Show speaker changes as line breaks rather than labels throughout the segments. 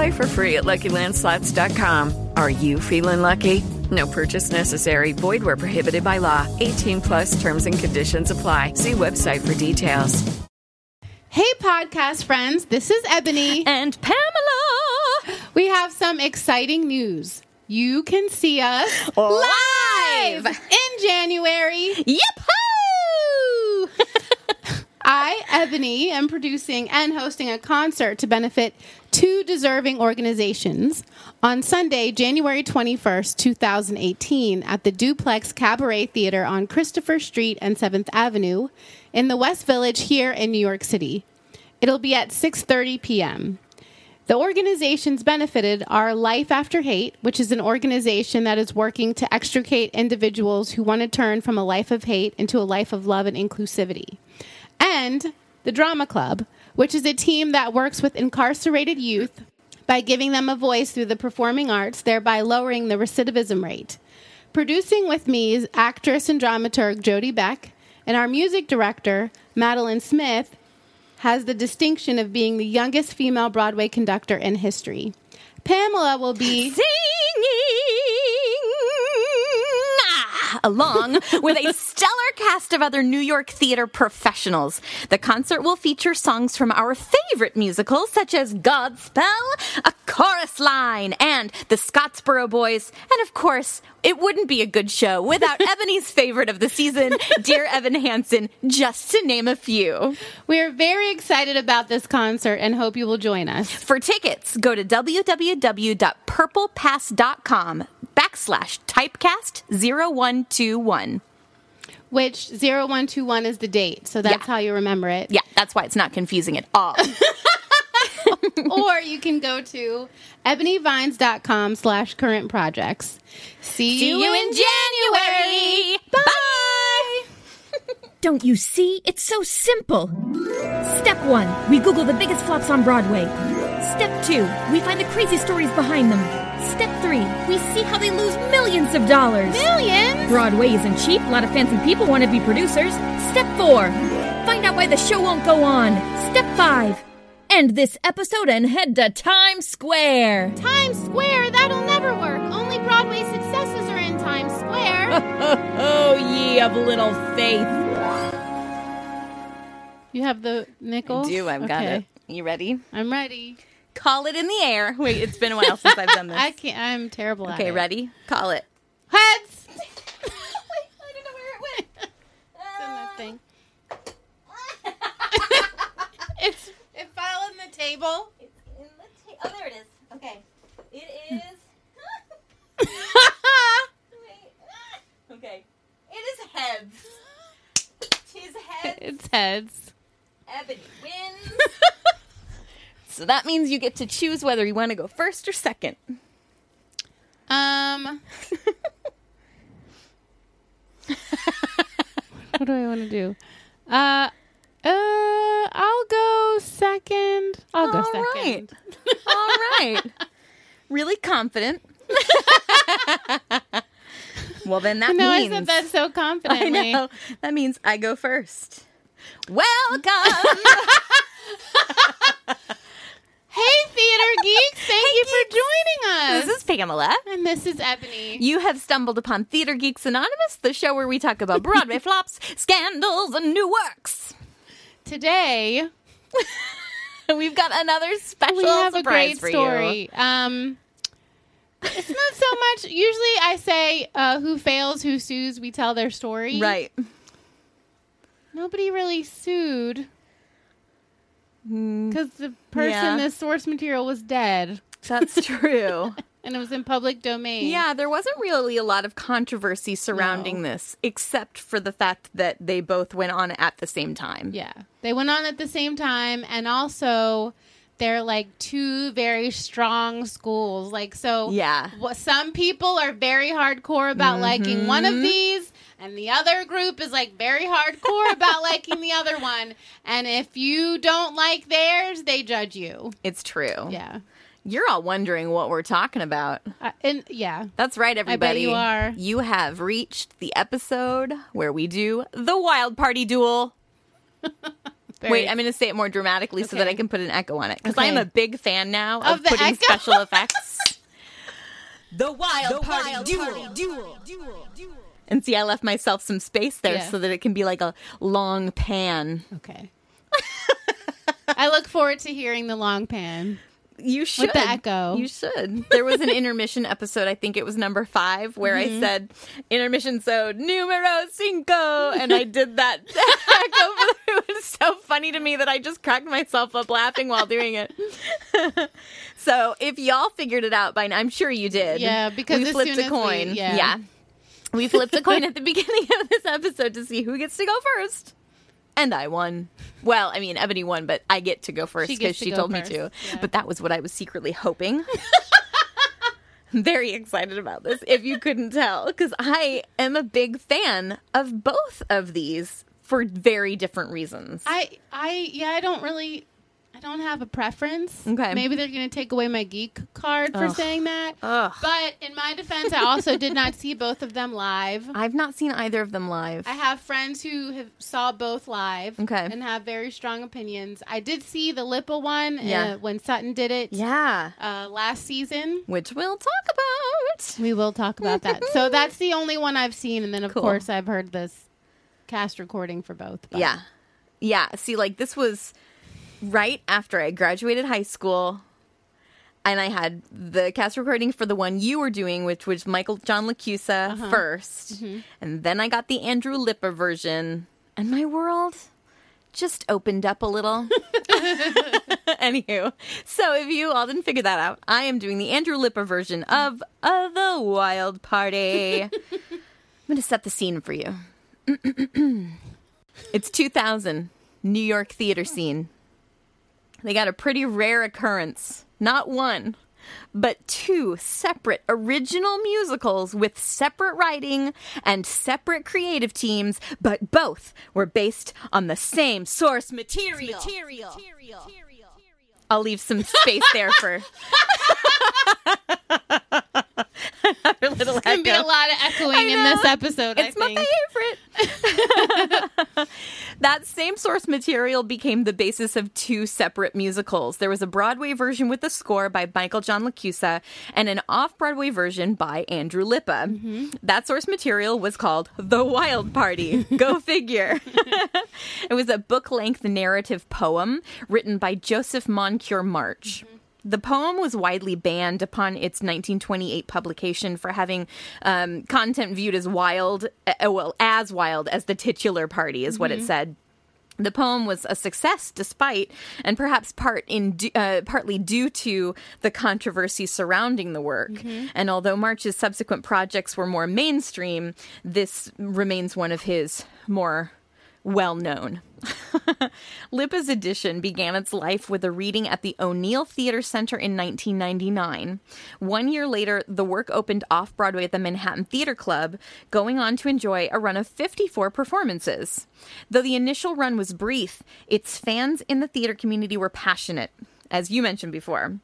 Play for free at LuckyLandSlots.com. Are you feeling lucky? No purchase necessary. Void where prohibited by law. 18 plus terms and conditions apply. See website for details.
Hey, podcast friends, this is Ebony.
And Pamela!
We have some exciting news. You can see us
Live!
in January.
Yep!
I, Ebony, am producing and hosting a concert to benefit two deserving organizations on Sunday, January 21st, 2018, at the Duplex Cabaret Theater on Christopher Street and 7th Avenue in the West Village here in New York City. It'll be at 6:30 p.m. The organizations benefited are Life After Hate, which is an organization that is working to extricate individuals who want to turn from a life of hate into a life of love and inclusivity. And the Drama Club, which is a team that works with incarcerated youth by giving them a voice through the performing arts, thereby lowering the recidivism rate. Producing with me is actress and dramaturg Jody Beck, and our music director, Madeline Smith, has the distinction of being the youngest female Broadway conductor in history. Pamela will be
Ah, along with a stellar cast of other New York theater professionals. The concert will feature songs from our favorite musicals, such as Godspell, A Chorus Line, and The Scottsboro Boys. And of course, it wouldn't be a good show without Ebony's favorite of the season, Dear Evan Hansen, just to name a few.
We are very excited about this concert and hope you will join us.
For tickets, go to www.purplepass.com backslash typecast 0121.
Which 0121 is the date, so that's
Yeah.
how you remember it.
Yeah, that's why it's not confusing at all.
or you can go to ebonyvines.com slash current projects. See,
See you in January. Bye.
Don't you see? It's so simple. Step one, we Google the biggest flops on Broadway. Step two, we find the crazy stories behind them. Step three, we see how they lose millions of dollars.
Millions?
Broadway isn't cheap. A lot of fancy people want to be producers. Step four, find out why the show won't go on. Step five, end this episode and head to Times Square.
Times Square? That'll never work. Only Broadway successes are in Times Square.
Oh, ye of little faith.
you have the nickel?
I Do I've got it. You ready?
I'm ready.
Call it in the air. Wait, it's been a while since I've done this.
I can't. I'm terrible at
okay,
it.
ready? Call it.
Heads.
Wait, I don't know where it went.
It's in the thing. it's it fell on the table.
It's in the ta- oh, there it is. Okay. It is. Okay. It is heads. Tis heads.
it's heads.
Ebony wins. So that means you get to choose whether you want to go first or second.
Um. what do I want to do? Uh, uh, I'll go second. I'll go second.
right. All right. Really confident. well, then that
No, I
means
said that so confidently.
I know. That means I go first. Welcome.
Hey, theater geeks! Thank you for joining us.
this is Pamela.
and this is Ebony.
You have stumbled upon Theater Geeks Anonymous, the show where we talk about Broadway flops, scandals, and new works.
Today
We've got another special
we have a
surprise
great
for
story. Um, It's not so much. Usually, I say uh, who fails, who sues. We tell their story.
Right.
Nobody really sued Mm. because the person,
yeah.
the source material, was dead
That's true.
and it was in public domain.
yeah, there wasn't really a lot of controversy surrounding
No.
this, except for the fact that they both went on at the same time.
Yeah. They went on at the same time and also they're like two very strong schools. Like so
Yeah.
some people are very hardcore about liking one
Mm-hmm.
of these and the other group is like very hardcore about liking the other one. And if you don't like theirs, they judge you.
It's true.
Yeah.
You're all wondering what we're talking about.
Uh, and yeah.
That's right, everybody.
you are.
You have reached the episode where we do the Wild Party Duel.
Very-
Wait, I'm going to say it more dramatically so that I can put an echo on it because
Okay.
I'm a big fan now of,
Of the
putting
echo?
special effects. the Wild Party Duel. Duel duel. And see, I left myself some space there
Yeah.
so that it can be like a long pan.
Okay. I look forward to hearing the long pan.
You should.
the echo.
You should. There was an intermission episode, I think it was number five, where
Mm-hmm.
I said, intermission so numero cinco. And I did that echo. It was so funny to me that I just cracked myself up laughing while doing it. so if y'all figured it out by now, I'm sure you did.
Yeah, because
we flipped a
as we-
coin.
yeah.
We flipped a coin at the beginning of this episode to see who gets to go first. And I won. Well, I mean, Ebony won, but I get to go first because
to
she told
first,
me to.
yeah.
But that was what I was secretly hoping. I'm very excited about this, if you couldn't tell, because I am a big fan of both of these for very different reasons.
I I yeah, I don't really I don't have a preference.
Okay.
Maybe they're going to take away my geek card for saying that.
Ugh.
But in my defense, I also did not see both of them live.
I've not seen either of them live.
I have friends who have saw both live
Okay.
and have very strong opinions. I did see the Lippa one
Yeah.
uh, when Sutton did it
yeah.
uh, last season.
Which we'll talk about.
We will talk about that. so that's the only one I've seen, and then of
Cool.
course I've heard this cast recording for both. but-
Yeah. Yeah. See, like, this was right after I graduated high school. And I had the cast recording for the one you were doing, which was Michael John LaChiusa 1st uh-huh. mm-hmm. And then I got the Andrew Lippa version. And my world just opened up a little. Anywho, so if you all didn't figure that out, I am doing the Andrew Lippa version of, of The Wild Party. I'm going to set the scene for you. It's 2000, New York theater scene. They got a pretty rare occurrence. Not one, but two separate original musicals with separate writing and separate creative teams, but both were based on the same source material. I'll leave some space there for another little
There's gonna be a lot of echoing in this episode.
It's my favorite. that same source material became the basis of two separate musicals. There was a Broadway version with a score by Michael John LaChiusa and an off Broadway version by Andrew Lippa. Mm-hmm. That source material was called The Wild Party. Go figure. it was a book length narrative poem written by Joseph Moncure March. Mm-hmm. The poem was widely banned upon its 1928 publication for having um, content viewed as wild, uh, well, as wild as the titular party, is what it said. The poem was a success, despite, and perhaps part in uh, partly due to the controversy surrounding the work. And although March's subsequent projects were more mainstream, this remains one of his more well known. Lippa's edition began its life with a reading at the O'Neill Theater Center in 1999. One year later, the work opened off Broadway at the Manhattan Theater Club, going on to enjoy a run of 54 performances. Though the initial run was brief, its fans in the theater community were passionate, as you mentioned before.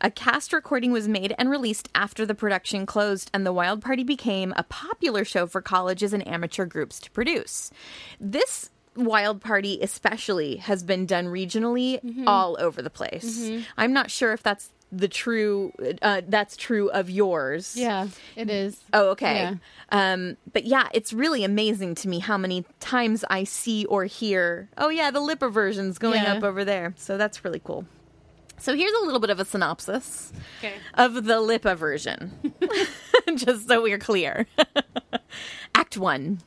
A cast recording was made and released after the production closed, and the Wild Party became a popular show for colleges and amateur groups to produce. This Wild Party, especially, has been done regionally all over the place. I'm not sure if that's the true uh, that's true of yours
Yeah, it is.
Oh, okay.
Yeah.
Um, but yeah, it's really amazing to me how many times I see or hear, oh yeah, the Lippa version's going
Yeah.
up over there. So that's really cool. So here's a little bit of a synopsis
Okay.
of the Lippa version, just so we're clear. Act 1.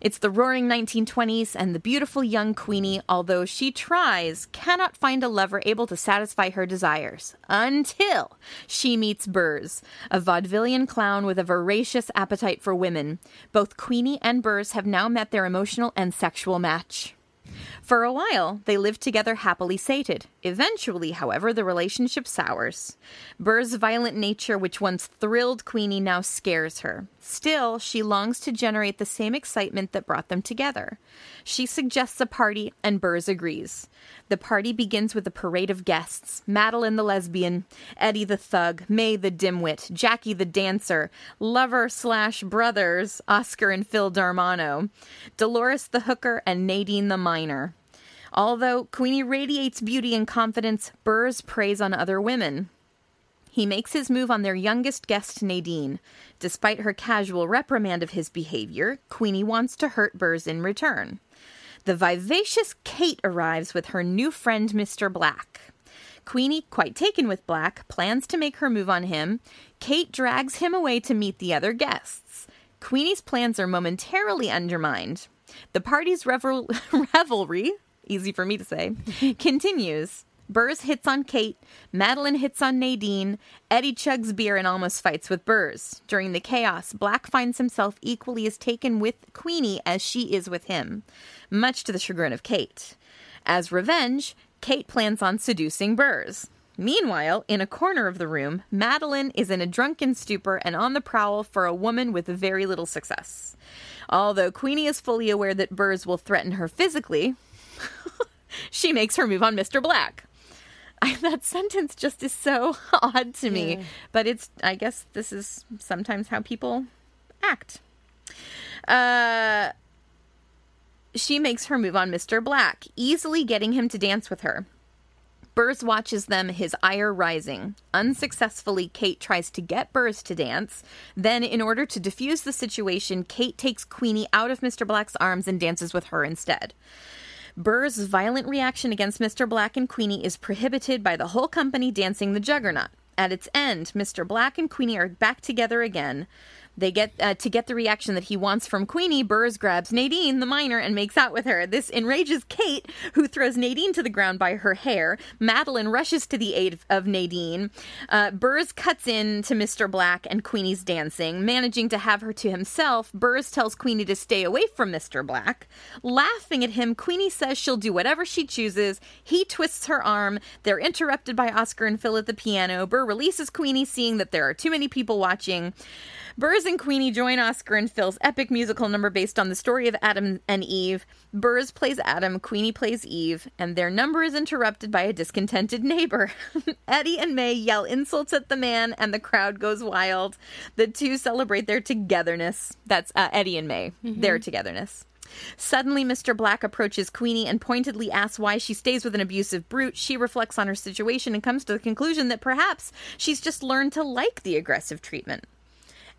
It's the roaring 1920s, and the beautiful young Queenie, although she tries, cannot find a lover able to satisfy her desires until she meets Burrs, a vaudevillian clown with a voracious appetite for women. Both Queenie and Burrs have now met their emotional and sexual match. For a while, they lived together happily sated. Eventually, however, the relationship sours. Burr's violent nature, which once thrilled Queenie, now scares her. Still, she longs to generate the same excitement that brought them together. She suggests a party, and Burrs agrees. The party begins with a parade of guests Madeline the lesbian, Eddie the thug, May the dimwit, Jackie the dancer, lover slash brothers, Oscar and Phil D'Armano, Dolores the hooker, and Nadine the minor. Although Queenie radiates beauty and confidence, Burrs preys on other women. He makes his move on their youngest guest, Nadine. Despite her casual reprimand of his behavior, Queenie wants to hurt Burrs in return. The vivacious Kate arrives with her new friend, Mr. Black. Queenie, quite taken with Black, plans to make her move on him. Kate drags him away to meet the other guests. Queenie's plans are momentarily undermined. The party's revel- revelry, easy for me to say, continues. Burrs hits on Kate, Madeline hits on Nadine, Eddie chugs beer and almost fights with Burrs. During the chaos, Black finds himself equally as taken with Queenie as she is with him, much to the chagrin of Kate. As revenge, Kate plans on seducing Burrs. Meanwhile, in a corner of the room, Madeline is in a drunken stupor and on the prowl for a woman with very little success. Although Queenie is fully aware that Burrs will threaten her physically, she makes her move on Mr. Black. I, that sentence just is so odd to me, but it's, I guess, this is sometimes how people act. Uh, she makes her move on Mr. Black, easily getting him to dance with her. Burrs watches them, his ire rising. Unsuccessfully, Kate tries to get Burrs to dance. Then, in order to diffuse the situation, Kate takes Queenie out of Mr. Black's arms and dances with her instead. Burr's violent reaction against Mr. Black and Queenie is prohibited by the whole company dancing the Juggernaut. At its end, Mr. Black and Queenie are back together again. They get uh, to get the reaction that he wants from Queenie. Burrs grabs Nadine, the minor, and makes out with her. This enrages Kate, who throws Nadine to the ground by her hair. Madeline rushes to the aid of Nadine. Uh, Burrs cuts in to Mr. Black, and Queenie's dancing, managing to have her to himself. Burrs tells Queenie to stay away from Mr. Black. Laughing at him, Queenie says she'll do whatever she chooses. He twists her arm. They're interrupted by Oscar and Phil at the piano. Burr releases Queenie, seeing that there are too many people watching. Burrs and Queenie join Oscar and Phil's epic musical number based on the story of Adam and Eve. Burrs plays Adam, Queenie plays Eve, and their number is interrupted by a discontented neighbor. Eddie and May yell insults at the man, and the crowd goes wild. The two celebrate their togetherness. That's uh, Eddie and May, their togetherness. Suddenly, Mr. Black approaches Queenie and pointedly asks why she stays with an abusive brute. She reflects on her situation and comes to the conclusion that perhaps she's just learned to like the aggressive treatment.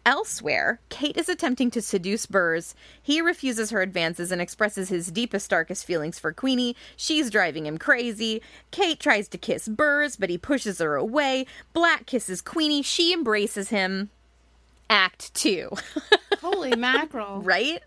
Elsewhere, Kate is attempting to seduce Burrs. He refuses her advances and expresses his deepest, darkest feelings for Queenie. She's driving him crazy. Kate tries to kiss Burrs, but he pushes her away. Black kisses Queenie. She embraces him. Act two.
Holy mackerel.
right?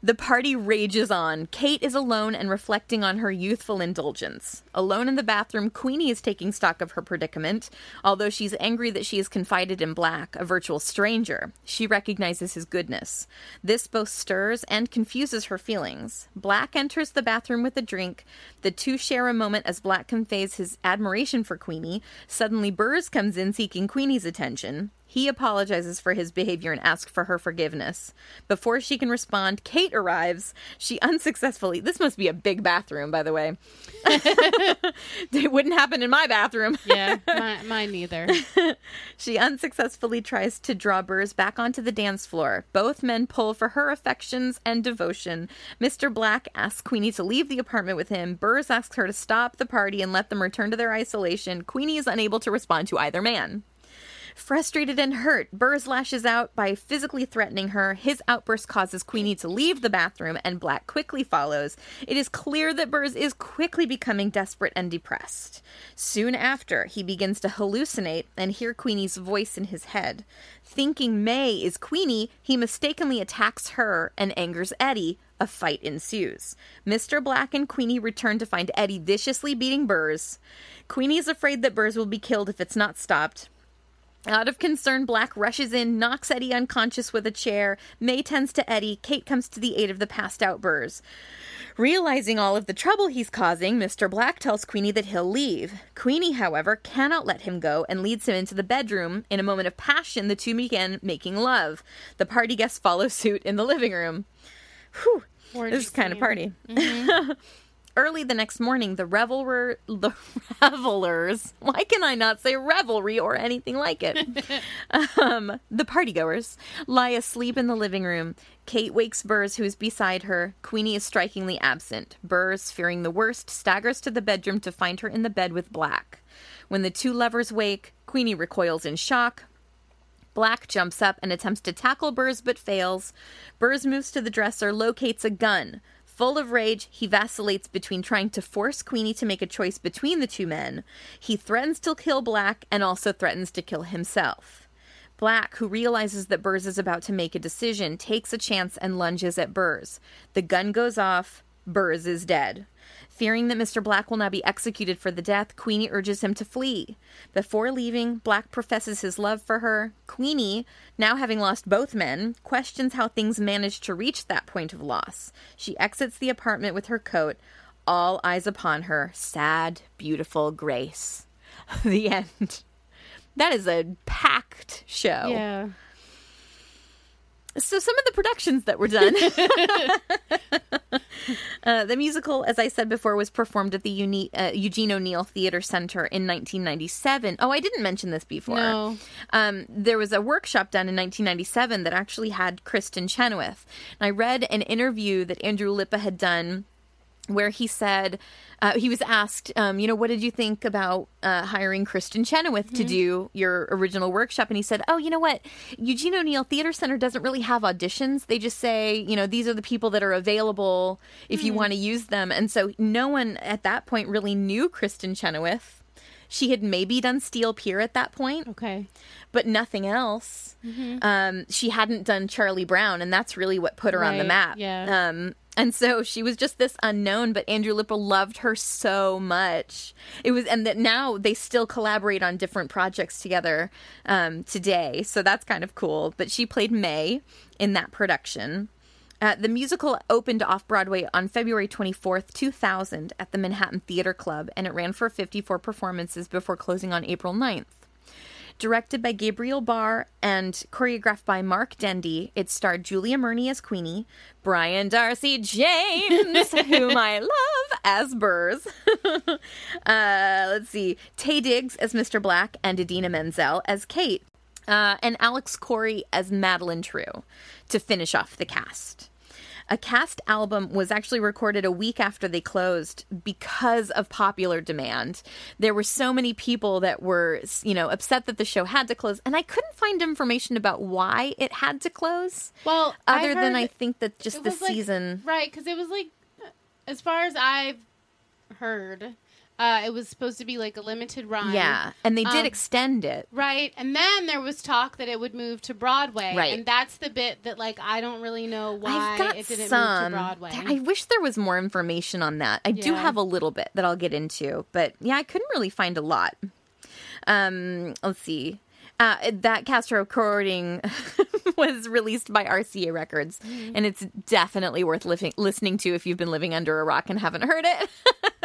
The party rages on. Kate is alone and reflecting on her youthful indulgence. Alone in the bathroom, Queenie is taking stock of her predicament. Although she's angry that she is confided in Black, a virtual stranger, she recognizes his goodness. This both stirs and confuses her feelings. Black enters the bathroom with a drink. The two share a moment as Black conveys his admiration for Queenie. Suddenly, Burrs comes in seeking Queenie's attention. He apologizes for his behavior and asks for her forgiveness. Before she can respond, Kate arrives. She unsuccessfully, this must be a big bathroom, by the way. it wouldn't happen in my bathroom.
Yeah, my, mine neither.
She unsuccessfully tries to draw Burrs back onto the dance floor. Both men pull for her affections and devotion. Mr. Black asks Queenie to leave the apartment with him. Burrs asks her to stop the party and let them return to their isolation. Queenie is unable to respond to either man. Frustrated and hurt, Burrs lashes out by physically threatening her. His outburst causes Queenie to leave the bathroom, and Black quickly follows. It is clear that Burrs is quickly becoming desperate and depressed. Soon after, he begins to hallucinate and hear Queenie's voice in his head. Thinking May is Queenie, he mistakenly attacks her and angers Eddie. A fight ensues. Mr. Black and Queenie return to find Eddie viciously beating Burrs. Queenie is afraid that Burrs will be killed if it's not stopped. Out of concern, Black rushes in, knocks Eddie unconscious with a chair. May tends to Eddie. Kate comes to the aid of the passed out Burrs. Realizing all of the trouble he's causing, Mr. Black tells Queenie that he'll leave. Queenie, however, cannot let him go and leads him into the bedroom. In a moment of passion, the two begin making love. The party guests follow suit in the living room. Whew. This is kind of party. Early the next morning, the revelrer, the revelers, why can I not say revelry or anything like it? um, the partygoers lie asleep in the living room. Kate wakes Burrs, who is beside her. Queenie is strikingly absent. Burrs, fearing the worst, staggers to the bedroom to find her in the bed with Black. When the two lovers wake, Queenie recoils in shock. Black jumps up and attempts to tackle Burrs but fails. Burrs moves to the dresser, locates a gun. Full of rage, he vacillates between trying to force Queenie to make a choice between the two men. He threatens to kill Black and also threatens to kill himself. Black, who realizes that Burrs is about to make a decision, takes a chance and lunges at Burrs. The gun goes off. Burrs is dead. Fearing that Mr. Black will now be executed for the death, Queenie urges him to flee. Before leaving, Black professes his love for her. Queenie, now having lost both men, questions how things managed to reach that point of loss. She exits the apartment with her coat, all eyes upon her, sad, beautiful Grace. the end. That is a packed show.
Yeah.
So, some of the productions that were done. uh, the musical, as I said before, was performed at the Uni- uh, Eugene O'Neill Theater Center in 1997. Oh, I didn't mention this before.
No.
Um, there was a workshop done in 1997 that actually had Kristin Chenoweth. And I read an interview that Andrew Lippa had done where he said uh, he was asked, um, you know, what did you think about uh, hiring Kristin Chenoweth to do your original workshop? And he said, oh, you know what, Eugene O'Neill Theater Center doesn't really have auditions. They just say, you know, these are the people that are available if you want to use them. And so no one at that point really knew Kristin Chenoweth. She had maybe done Steel Pier at that point
Okay.
but nothing else. Um, she hadn't done Charlie Brown, and that's really what put her on the map.
yeah.
Um, and so she was just this unknown, but Andrew Lippa loved her so much. It was, and that now they still collaborate on different projects together um, today. So that's kind of cool. But she played May in that production. Uh, the musical opened off Broadway on February 24th, 2000, at the Manhattan Theater Club, and it ran for 54 performances before closing on April 9th. Directed by Gabriel Barre and choreographed by Mark Dendy, it starred Julia Murney as Queenie, Brian Darcy James, whom I love, as Burrs. uh, let's see, Taye Diggs as Mr. Black, and Idina Menzel as Kate, uh, and Alix Korey as Madeline True to finish off the cast. A cast album was actually recorded a week after they closed because of popular demand. There were so many people that were, you know, upset that the show had to close, and I couldn't find information about why it had to close.
Well, I
other than I think that just the
like-
season.
right? Because it was like, as far as I've heard, uh, it was supposed to be like a limited run.
Yeah, and they did
Um,
extend it.
Right, and then there was talk that it would move to Broadway,
Right.
And that's the bit that, like, I don't really know why
I've got
it didn't
some.
move to Broadway.
I wish there was more information on that. I do have a little bit that I'll get into, but yeah, I couldn't really find a lot. Um, let's see. Uh, that cast recording was released by RCA Records,
Mm-hmm.
and it's definitely worth li- listening to if you've been living under a rock and haven't heard it.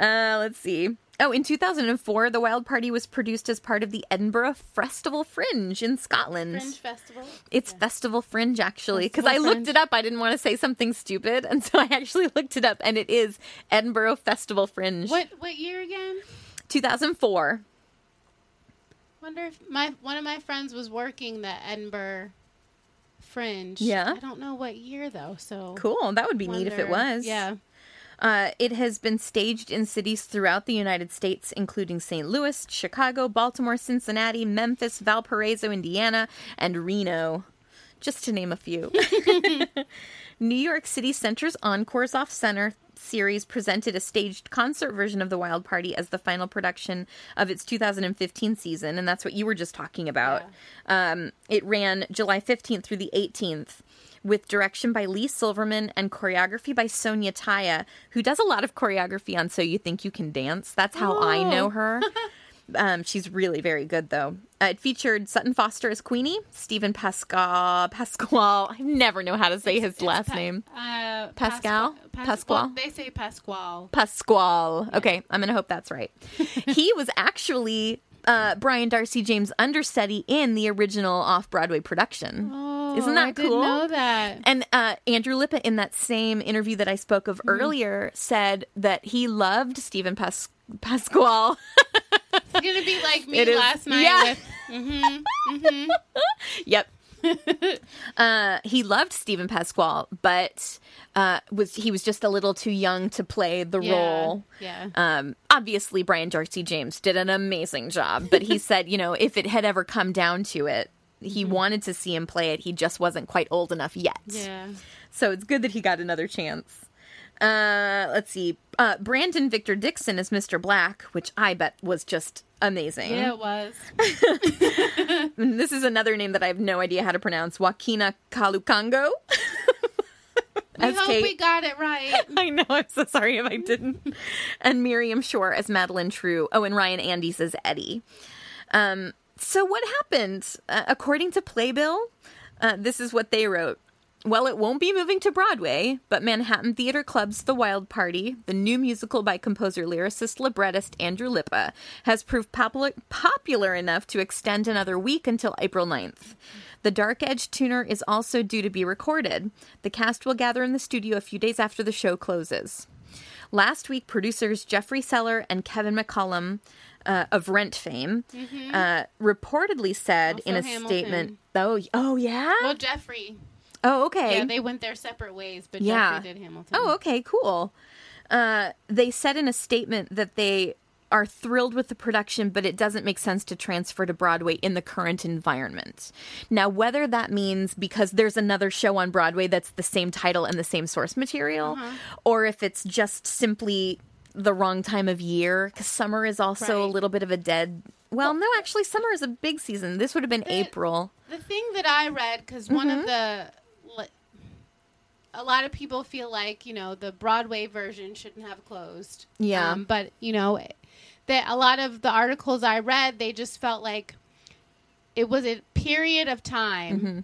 uh, let's see. Oh, in 2004, The Wild Party was produced as part of the Edinburgh Festival Fringe in Scotland.
Fringe Festival.
It's Festival Fringe, actually, because I looked it up. I didn't want to say something stupid, and so I actually looked it up, and it is Edinburgh Festival Fringe,
What what year again?
2004.
Wonder if my one of my friends was working the Edinburgh Fringe.
Yeah?
I don't know what year though. So
Cool. That would be neat if it was.
Yeah.
Uh, it has been staged in cities throughout the United States, including St. Louis, Chicago, Baltimore, Cincinnati, Memphis, Valparaiso, Indiana, and Reno, just to name a few. New York City Center's Encores Off Center series presented a staged concert version of The Wild Party as the final production of its 2015 season, and that's what you were just talking about. Um, it ran July 15th through the 18th. With direction by Leigh Silverman and choreography by Sonya Tayeh, who does a lot of choreography on So You Think You Can Dance. That's how I know her. Um, she's really very good, though. Uh, it featured Sutton Foster as Queenie, Steven Pascal. Pasquale. I never know how to say his last
Pa-
name.
Uh,
Pascal?
Pas-
Pasquale?
They say Pasquale.
Pasquale. Okay, I'm gonna hope that's right. he was actually uh, Brian Darcy James' understudy in the original off Broadway production. Isn't that
I
cool?
didn't know that.
And uh, Andrew Lippa, in that same interview that I spoke of earlier, said that he loved Steven Pas- Pasquale.
It's gonna be like me
It is-
last night
yeah.
with
Yep. uh, he loved Steven Pasquale, but uh, was he was just a little too young to play the
Yeah,
role.
yeah.
Um, obviously, Brian Darcy James did an amazing job, but he said, you know, if it had ever come down to it, he wanted to see him play it. He just wasn't quite old enough yet.
yeah.
So it's good that he got another chance. Uh, let's see. Uh, Brandon Victor Dixon is Mr. Black, which I bet was just amazing.
Yeah, it was.
This is another name that I have no idea how to pronounce. Joaquina Kalukango.
We
As
hope
Kate.
we got it right.
I know. I'm so sorry if I didn't. and Miriam Shore as Madeline True. Oh, and Ryan Andes as Eddie. Um, so what happened? Uh, according to Playbill, uh, this is what they wrote. Well, it won't be moving to Broadway, but Manhattan Theater Club's The Wild Party, the new musical by composer, lyricist, librettist Andrew Lippa, has proved popular, popular enough to extend another week until April 9th. The Dark Edge tuner is also due to be recorded. The cast will gather in the studio a few days after the show closes. Last week, producers Jeffrey Seller and Kevin McCollum uh, of Rent fame uh, reportedly said in a
Hamilton.
statement, "Oh, oh yeah,
Well, Jeffrey.
oh okay,
Yeah, they went their separate ways, but
Yeah.
Jeffrey did Hamilton.
Oh, okay, cool. Uh, they said in a statement that they are thrilled with the production, but it doesn't make sense to transfer to Broadway in the current environment. Now, whether that means because there's another show on Broadway that's the same title and the same source material,
Uh-huh.
or if it's just simply the wrong time of year, because summer is also a little bit of a dead. Well, no, actually, summer is a big season. This would have been April.
The thing that I read, because one
Mm-hmm.
of the, a lot of people feel like you know the Broadway version shouldn't have closed.
Yeah.
Um, but you know, that a lot of the articles I read, they just felt like it was a period of time
Mm-hmm.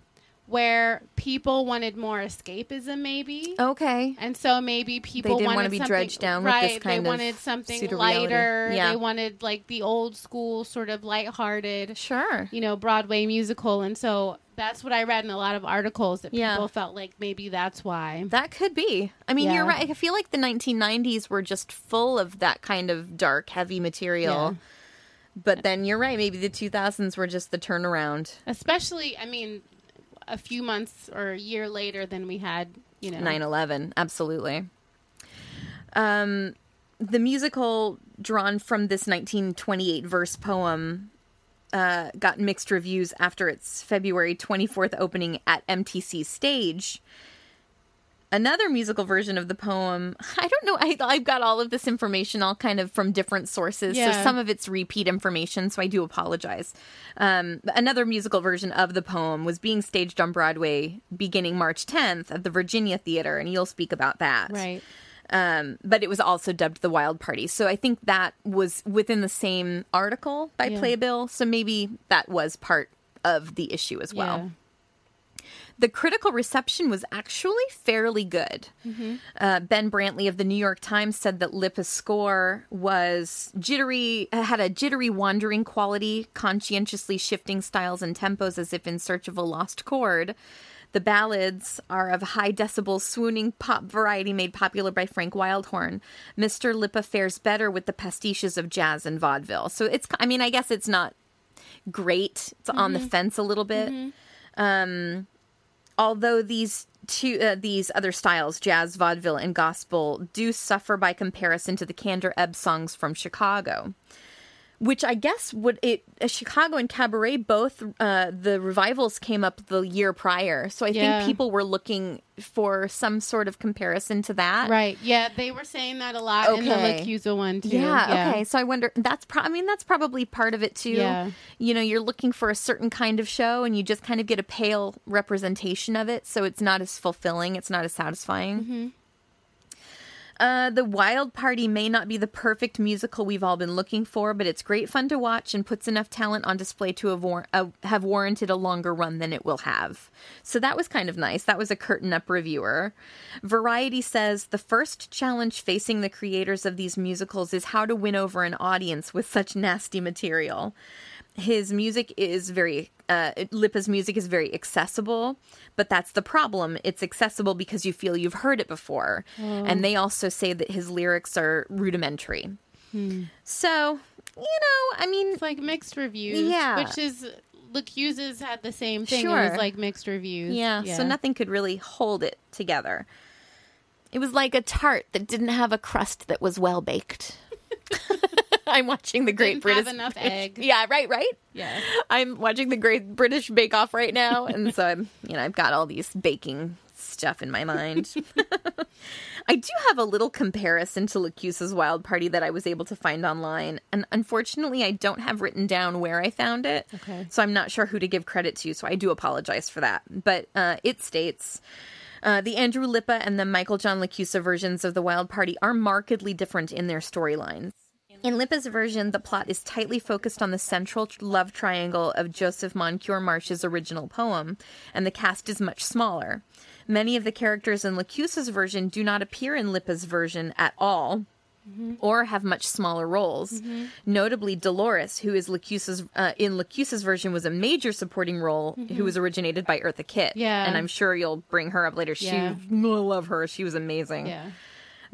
Where people wanted more escapism, maybe.
Okay.
And so maybe people
didn't
wanted
wanna be dredged down with
right,
this kind
they wanted something lighter.
Yeah.
They wanted like the old school sort of lighthearted,
Sure.
you know, Broadway musical. And so that's what I read in a lot of articles that
Yeah.
people felt like maybe that's why.
That could be. I mean, you're right. I feel like the 1990s were just full of that kind of dark, heavy material.
Yeah.
But then you're right. Maybe the 2000s were just the turnaround.
Especially, I mean, a few months or a year later than we had, you know.
9 11. Absolutely. Um, the musical drawn from this 1928 verse poem uh, got mixed reviews after its February 24th opening at MTC Stage. Another musical version of the poem, I don't know. I, I've got all of this information all kind of from different sources. So some of it's repeat information, so I do apologize. Um, another musical version of the poem was being staged on Broadway beginning March 10th at the Virginia Theater, and you'll speak about that
Right.
um, but it was also dubbed the Wild Party. So I think that was within the same article by
Yeah.
Playbill. So maybe that was part of the issue as well.
Yeah.
The critical reception was actually fairly good. Uh, ben Brantley of the New York Times said that Lippa's score was jittery, had a jittery, wandering quality, conscientiously shifting styles and tempos as if in search of a lost chord. The ballads are of high decibel, swooning pop variety made popular by Frank Wildhorn. Mr. Lippa fares better with the pastiches of jazz and vaudeville. So it's, I mean, I guess it's not great. It's on the fence a little bit. Um, although these two uh, these other styles, jazz, vaudeville, and gospel, do suffer by comparison to the Kander Ebb songs from Chicago. Which I guess would it uh, Chicago and Cabaret both uh, the revivals came up the year prior, so I
Yeah.
think people were looking for some sort of comparison to that.
Right. Yeah, they were saying that a lot in the
Okay.
LaChiusa one too.
Yeah, Okay. So I wonder. That's. Pro- I mean, that's probably part of it too.
Yeah.
You know, you're looking for a certain kind of show, and you just kind of get a pale representation of it, so it's not as fulfilling. It's not as satisfying.
Mm-hmm.
Uh, the Wild Party may not be the perfect musical we've all been looking for, but it's great fun to watch and puts enough talent on display to have, war- uh, have warranted a longer run than it will have. So that was kind of nice. That was a curtain up reviewer. Variety says the first challenge facing the creators of these musicals is how to win over an audience with such nasty material his music is very uh Lippa's music is very accessible, but that's the problem. It's accessible because you feel you've heard it before. And they also say that his lyrics are rudimentary. So, you know, I mean,
It's like mixed reviews.
Yeah.
Which is LaChiusa's had the same thing. It
Sure.
was like mixed reviews.
yeah, so nothing could really hold it together. It was like a tart that didn't have a crust that was well baked. I'm watching the Great British
enough egg.
Yeah, right, right.
Yeah.
I'm watching the Great British Bake Off right now, and so I'm, you know, I've got all these baking stuff in my mind. I do have a little comparison to LaChiusa's Wild Party that I was able to find online, and unfortunately, I don't have written down where I found it.
Okay.
So I'm not sure who to give credit to, so I do apologize for that. But uh, it states. Uh, the Andrew Lippa and the Michael John LaChiusa versions of the Wild Party are markedly different in their storylines. In Lippa's version, the plot is tightly focused on the central love triangle of Joseph Moncure March's original poem, and the cast is much smaller. Many of the characters in LaChiusa's version do not appear in Lippa's version at all. Mm-hmm. Or have much smaller roles. Mm-hmm. Notably, Dolores, who is LaChiusa's uh, in LaChiusa's version, was a major supporting role who mm-hmm. was originated by Eartha Kitt.
Yeah.
and I'm sure you'll bring her up later. She,
Yeah.
I love her. She was amazing.
Yeah.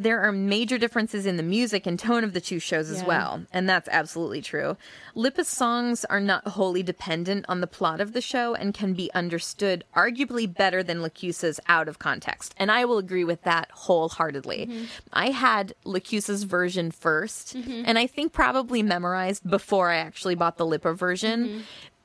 There are major differences in the music and tone of the two shows as
Yeah.
well, and that's absolutely true. Lippa's songs are not wholly dependent on the plot of the show and can be understood arguably better than LaChiusa's out of context, and I will agree with that wholeheartedly.
Mm-hmm.
I had LaChiusa's version 1st and I think probably memorized before I actually bought the Lippa version,
Mm-hmm.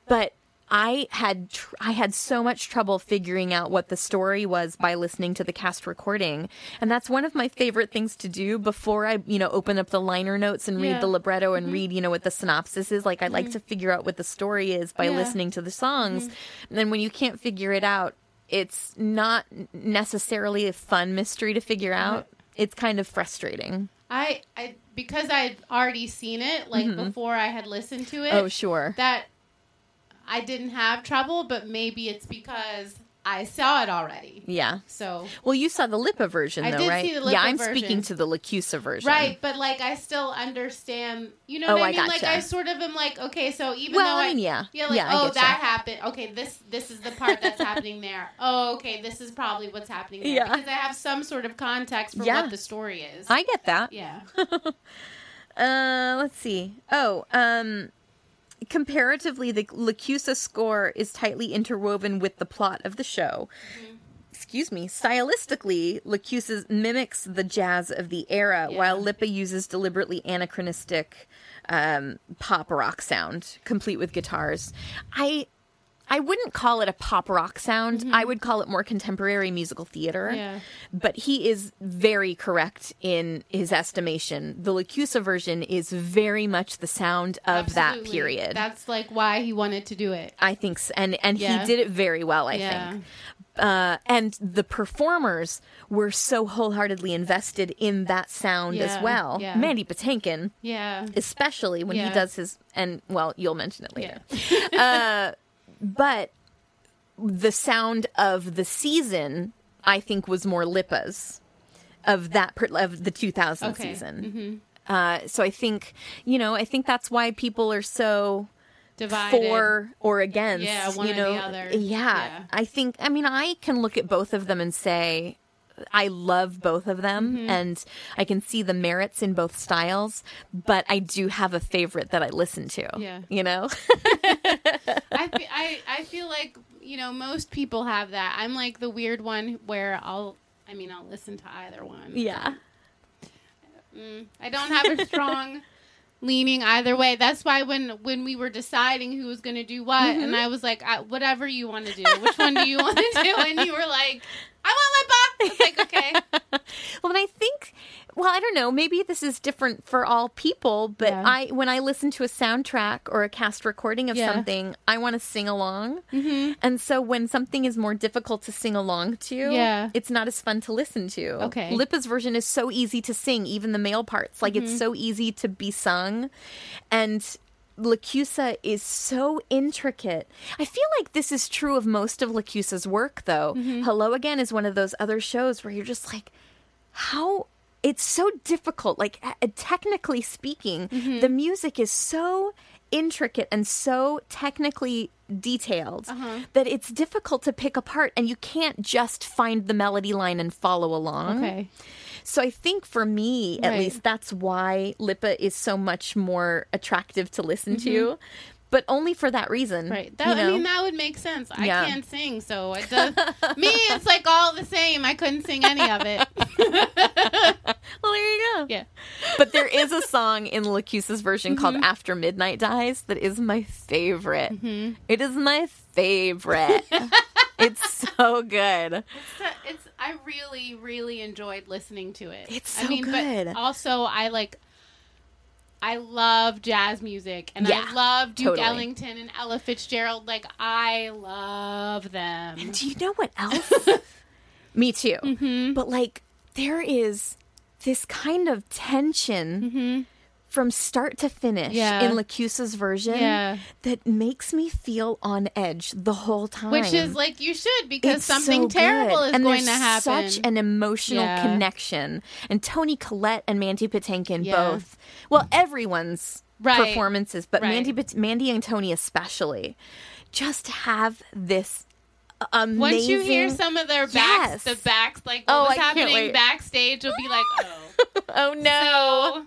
but I had tr- I had so much trouble figuring out what the story was by listening to the cast recording, and that's one of my favorite things to do before I you know open up the liner notes and read
Yeah. Mm-hmm.
the libretto and read you know what the synopsis is. Like I like to figure out what the story is by
Yeah. Mm-hmm.
listening to the songs, and then when you can't figure it out, it's not necessarily a fun mystery to figure out. It's kind of frustrating.
I, I because I'd already seen it like before I had listened to it.
Mm-hmm. Oh sure.
That I didn't have trouble, but maybe it's because I saw it already.
yeah.
So
Well, you saw the Lippa version,
I
though, right?
see the Lippa
yeah, I'm
version.
speaking to the LaChiusa version.
Right, but like I still understand. You know
Oh,
what I
I
mean? Like. I sort of am like, okay, so even
Well,
though
I mean, yeah.
yeah, like
Yeah,
oh that happened. Okay, this this is the part that's happening there. Oh, okay, this is probably what's happening there
Yeah.
because I have some sort of context for
Yeah.
what the story is.
I get that.
yeah,
Uh, let's see. Oh, um, comparatively, the LaChiusa score is tightly interwoven with the plot of the show. Excuse me. Stylistically, LaChiusa mimics the jazz of the era,
Yeah.
while Lippa uses deliberately anachronistic um, pop rock sound, complete with guitars. I. I wouldn't call it a pop rock sound. I would call it more contemporary musical theater.
Yeah.
But he is very correct in his estimation. The LaChiusa version is very much the sound of that
Absolutely.
period.
That's like why he wanted to do it.
I think, s and and
Yeah.
he did it very well. I
Yeah.
think. Uh, and the performers were so wholeheartedly invested in that sound as well.
yeah.
Mandy Patinkin,
Yeah,
especially when he does his, and well, you'll mention it later. uh, but the sound of the season, I think, was more Lippa's of that per- of the 2000
Okay. Mm-hmm.
season. Uh, so I think you know, I think that's why people are so
divided.
for or against.
Yeah, one
you
or the other.
Yeah,
Yeah.
I think. I mean, I can look at both of them and say. I love both of them
Mm-hmm.
and I can see the merits in both styles, but I do have a favorite that I listen to.
Yeah.
You know?
I, fe- I I feel like you know, most people have that. I'm like the weird one where I'll, I mean, I'll listen to either one.
Yeah.
I don't have a strong leaning either way. That's why when when we were deciding who was going to do what,
Mm-hmm.
and I was like, I, whatever you want to do, which one do you want to do? And you were like, I want. I was like, okay.
Well, and I think, well, I don't know. Maybe this is different for all people, but
Yeah.
I, when I listen to a soundtrack or a cast recording of
Yeah.
something, I want to sing along. Mm-hmm. And so when something is more difficult to sing along to,
Yeah.
it's not as fun to listen to.
Okay.
Lippa's version is so easy to sing, even the male parts. Like
Mm-hmm.
it's so easy to be sung, and. LaChiusa is so intricate. I feel like this is true of most of LaChiusa's work, though.
Mm-hmm.
Hello Again is one of those other shows where you're just like, how it's so difficult like uh, technically speaking
Mm-hmm.
the music is so intricate and so technically detailed
Uh-huh.
that it's difficult to pick apart and you can't just find the melody line and follow along
Okay.
So i think for me at least that's why Lippa is so much more attractive to listen to but only for that reason
Mm-hmm. Right.
you
That, I mean, that would make sense. I
Yeah.
can't sing, so it does. me, it's like all the same. I couldn't sing any of it.
well there you go
Yeah.
But there is a song in LaChiusa's version called
Mm-hmm.
After Midnight Dies that is my favorite. It is my favorite. it's so good.
It's. I really, really enjoyed listening to it.
It's
I
so
mean,
good.
But also, I like. I love jazz music, and
Yeah,
I love Duke
totally.
Ellington and Ella Fitzgerald. Like, I love them.
Do you know what else? Me too.
Mm-hmm.
But like, there is this kind of tension from start to finish.
Yeah.
in LaChiusa's version
Yeah.
that makes me feel on edge the whole time.
Which is like you should because
It's
something
so
terrible
good.
is
and
going to happen.
Such an emotional
Yeah.
connection, and Toni Collette and Mandy Patinkin both. Well, everyone's
Right.
performances, but
Right.
Mandy, Mandy and Toni especially, just have this amazing.
Once you hear some of their backs,
Yes.
the backs, like what
Oh,
was
I
happening backstage, you'll be like, oh,
oh no.
so,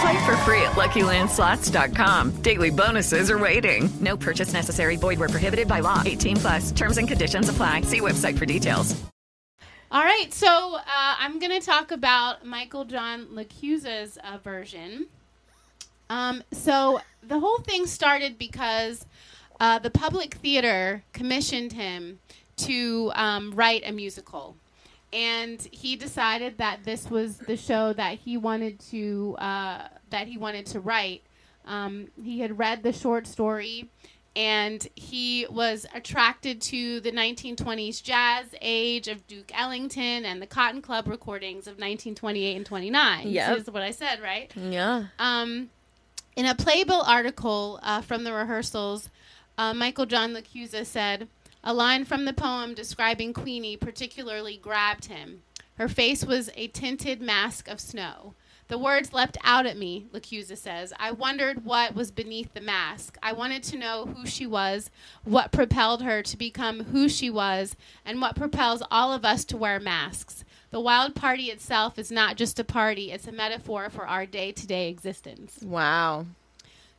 Play for free at LuckyLandSlots.com. Daily bonuses are waiting. No purchase necessary. Void where prohibited by law. 18 plus. Terms and conditions apply. See website for details.
All right, so uh, I'm going to talk about Michael John LaChiusa's uh, version. Um, so the whole thing started because uh, the Public Theater commissioned him to um, write a musical. And he decided that this was the show that he wanted to uh, that he wanted to write. Um, he had read the short story, and he was attracted to the 1920s jazz age of Duke Ellington and the Cotton Club recordings of 1928 and 29.
Yep.
This is what I said, right?
yeah.
Um, in a Playbill article uh, from the rehearsals, uh, Michael John LaChiusa said, A line from the poem describing Queenie particularly grabbed him. Her face was a tinted mask of snow. The words leapt out at me, LaChiusa says. I wondered what was beneath the mask. I wanted to know who she was, what propelled her to become who she was, and what propels all of us to wear masks. The wild party itself is not just a party, it's a metaphor for our day to day existence.
Wow.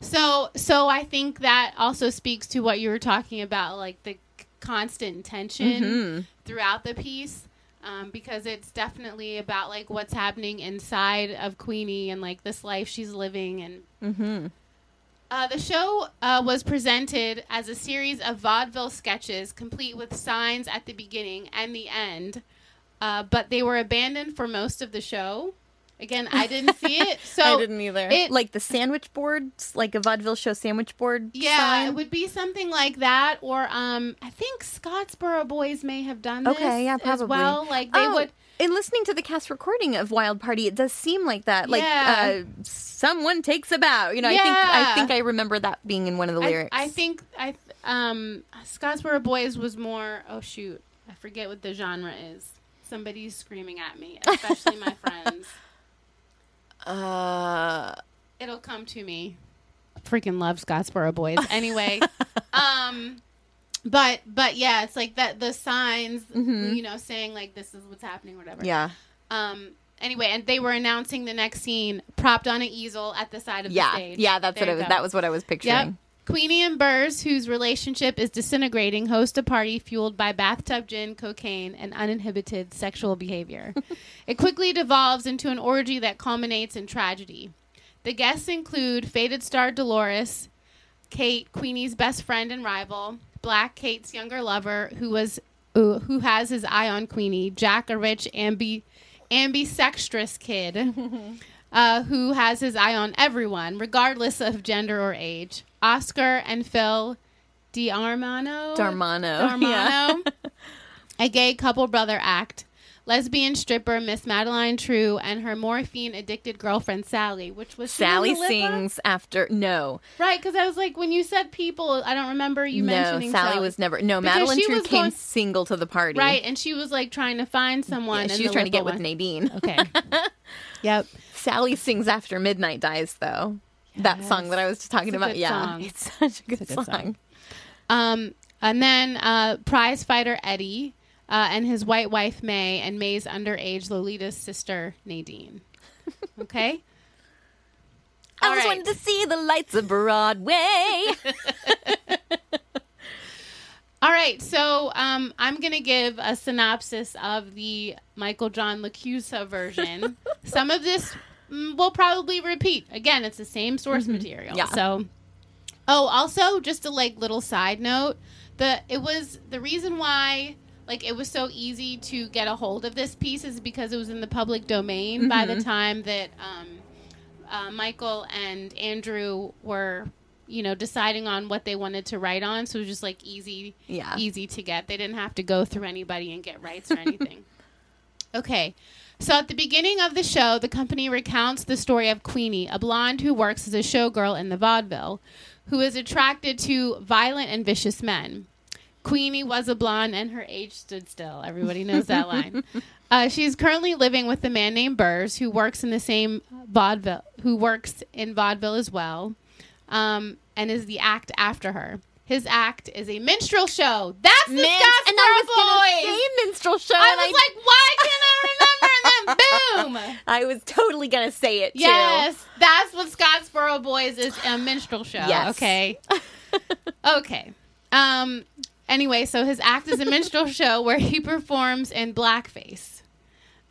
So, so I think that also speaks to what you were talking about, like the constant tension throughout the piece, um, because it's definitely about like what's happening inside of Queenie and like this life she's living. And uh, the show uh, was presented as a series of vaudeville sketches, complete with signs at the beginning and the end, uh, but they were abandoned for most of the show. Again, I didn't see it, so
I didn't either.
It,
like the sandwich boards, like a vaudeville show sandwich board.
yeah,
sign?
it would be something like that, or um, I think Scottsboro Boys may have done this
Okay, yeah, probably.
as well. Like they
Oh,
would,
In listening to the cast recording of Wild Party, it does seem like that. Like
Yeah.
uh, someone takes a bow. You know, I think I think I remember that being in one of the
I,
lyrics.
I think I um, Scottsboro Boys was more. Oh shoot, I forget what the genre is. Somebody's screaming at me, especially my friends.
Uh,
It'll come to me. Freaking love Scottsboro boys. Anyway, um, but but yeah, it's like that. The signs, you know, saying like this is what's happening, whatever.
yeah.
Um. Anyway, and they were announcing the next scene propped on an easel at the side of
Yeah.
the stage.
Yeah, that's
There
what it was.
go.
That was what I was picturing.
Yep. Queenie and Burrs, whose relationship is disintegrating, host a party fueled by bathtub gin, cocaine, and uninhibited sexual behavior. it quickly devolves into an orgy that culminates in tragedy. The guests include faded star Dolores, Kate, Queenie's best friend and rival, Black, Kate's younger lover, who was uh, who has his eye on Queenie, Jack, a rich ambi ambisextrous kid uh, who has his eye on everyone, regardless of gender or age. Oscar and Phil D'Armano.
Darmano,
Darmano. a gay couple brother act. Lesbian stripper Miss Madeline True and her morphine addicted girlfriend Sally, which was
Sally sings after. No,
Right, because I was like, when you said people, I don't remember you
no.
mentioning
Sally was never. No, Madeline True came
going-
single to the party.
Right, and she was like trying to find someone.
Yeah,
and
she was trying to get
Lippa
with Nadine.
Okay. yep.
Sally sings after midnight dies though. That song that I was just talking about. yeah,
song.
it's such a good,
good
song.
song. Um, and then uh, prize fighter Eddie uh, and his white wife May and May's underage Lolita's sister Nadine. Okay.
I
All
just
right.
wanted to see the lights of Broadway.
All right, so um, I'm going to give a synopsis of the Michael John LaChiusa version. Some of this mm, will probably repeat. Again, it's the same source material.
Yeah.
So, oh, also just a like little side note, the it was the reason why like it was so easy to get a hold of this piece is because it was in the public domain by the time that um, uh, Michael and Andrew were, you know, deciding on what they wanted to write on. So it was just like easy,
Yeah.
easy to get. They didn't have to go through anybody and get rights or anything. okay. So at the beginning of the show, the company recounts the story of Queenie, a blonde who works as a showgirl in the vaudeville, who is attracted to violent and vicious men. Queenie was a blonde and her age stood still. Everybody knows that line. Uh, she's currently living with a man named Burrs who works in the same vaudeville, who works in vaudeville as well, um, and is the act after her. His act is a minstrel show. That's the
Min-
Scottsboro
and I was
Boys.
gonna say minstrel show.
I was like, why can't I remember? Boom.
I was totally gonna say it too.
Yes, that's what Scottsboro Boys is a minstrel show.
Yes.
Okay. okay. Um. Anyway, so his act is a minstrel show where he performs in blackface.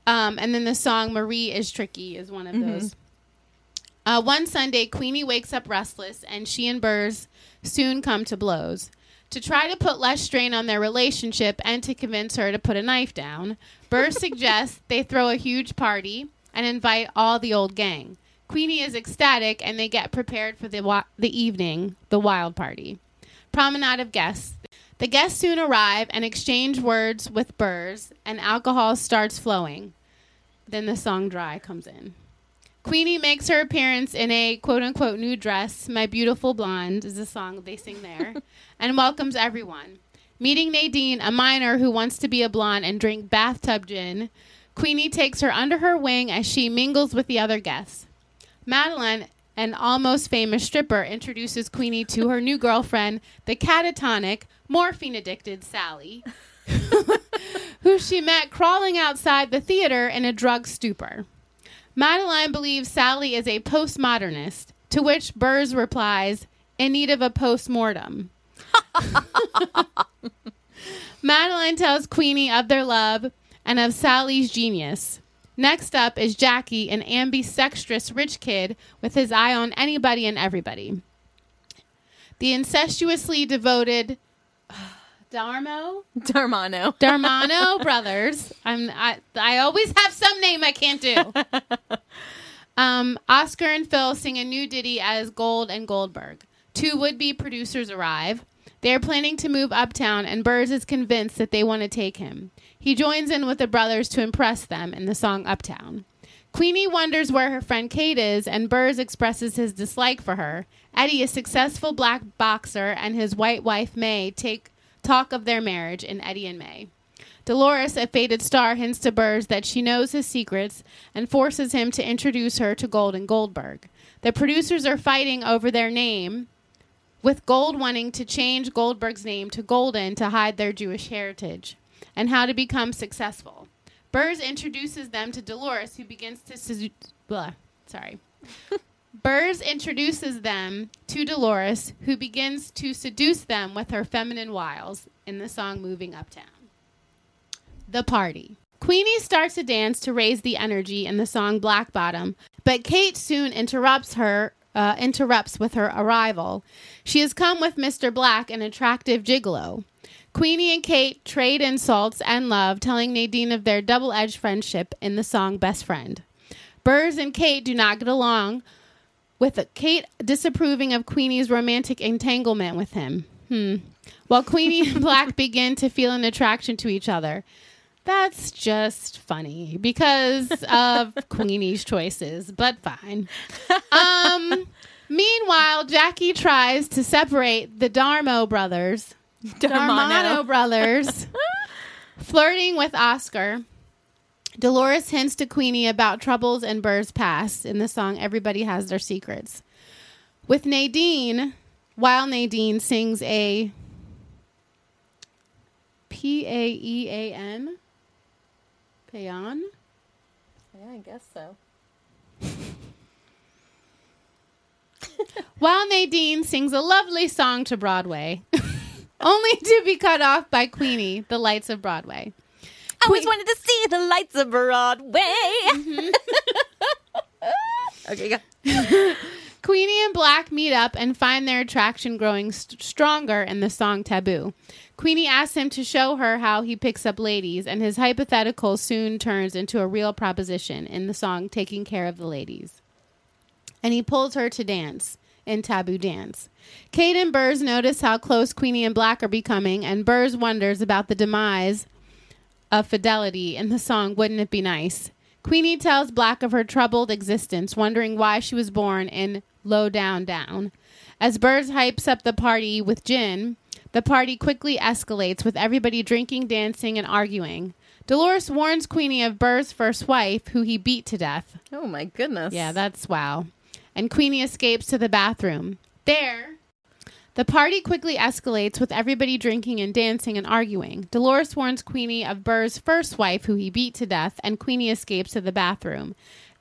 Um, and then the song "Marie is Tricky" is one of those. Uh, one Sunday, Queenie wakes up restless, and she and Burrs soon come to blows. To try to put less strain on their relationship and to convince her to put a knife down, Burrs suggests they throw a huge party and invite all the old gang. Queenie is ecstatic, and they get prepared for the wa- the evening, the wild party. Promenade of guests. The guests soon arrive and exchange words with Burrs, and alcohol starts flowing. Then the song Dry comes in. Queenie makes her appearance in a quote unquote new dress. My Beautiful Blonde is the song they sing there, and welcomes everyone. Meeting Nadine, a miner who wants to be a blonde and drink bathtub gin, Queenie takes her under her wing as she mingles with the other guests. Madeline, an almost famous stripper, introduces Queenie to her new girlfriend, the catatonic, morphine addicted Sally, who she met crawling outside the theater in a drug stupor. Madeline believes Sally is a postmodernist, to which Burrs replies, in need of a postmortem. Madeline tells Queenie of their love and of Sally's genius. Next up is Jackie, an ambisextrous rich kid with his eye on anybody and everybody. The incestuously devoted Darmo
Darmano.
Darmano brothers. I'm I I always have some name I can't do. Um, Oscar and Phil sing a new ditty as Gold and Goldberg. Two would-be producers arrive. They are planning to move uptown, and Burrs is convinced that they want to take him. He joins in with the brothers to impress them in the song Uptown. Queenie wonders where her friend Kate is, and Burrs expresses his dislike for her. Eddie, a successful black boxer, and his white wife May take talk of their marriage in Eddie and May. Dolores, a faded star, hints to Burrs that she knows his secrets and forces him to introduce her to Gold and Goldberg. The producers are fighting over their name, with Gold wanting to change Goldberg's name to Golden to hide their Jewish heritage, and how to become successful. Burrs introduces them to Dolores, who begins to sedu- blah, sorry. Burrs introduces them to Dolores, who begins to seduce them with her feminine wiles in the song Moving Uptown. The Party. Queenie starts a dance to raise the energy in the song Black Bottom, but Kate soon interrupts her uh, interrupts with her arrival. She has come with Mr. Black, an attractive gigolo. Queenie and Kate trade insults and love, telling Nadine of their double edged friendship in the song Best Friend. Burrs and Kate do not get along, with Kate disapproving of Queenie's romantic entanglement with him. Hmm. While Queenie and Black begin to feel an attraction to each other. That's just funny because of Queenie's choices, but fine. Um, meanwhile, Jackie tries to separate the Darmo brothers,
Darmano.
brothers, flirting with Oscar. Dolores hints to Queenie about troubles and Burr's past in the song Everybody Has Their Secrets. With Nadine, while Nadine sings a P A E A N, Payan.
Yeah, I guess so.
While Nadine sings a lovely song to Broadway, only to be cut off by Queenie, The Lights of Broadway.
I always wanted to see the lights of Broadway.
Mm-hmm.
okay, go.
Queenie and Black meet up and find their attraction growing st- stronger in the song Taboo. Queenie asks him to show her how he picks up ladies, and his hypothetical soon turns into a real proposition in the song Taking Care of the Ladies. And he pulls her to dance in Taboo Dance. Kate and Burrs notice how close Queenie and Black are becoming, and Burrs wonders about the demise of fidelity in the song Wouldn't It Be Nice? Queenie tells Black of her troubled existence, wondering why she was born in Low Down Down. As Burrs hypes up the party with gin, the party quickly escalates with everybody drinking, dancing, and arguing. Dolores warns Queenie of Burr's first wife, who he beat to death.
Oh my goodness.
Yeah, that's wow. And Queenie escapes to the bathroom. There, the party quickly escalates with everybody drinking and dancing and arguing. Dolores warns Queenie of Burr's first wife, who he beat to death, and Queenie escapes to the bathroom.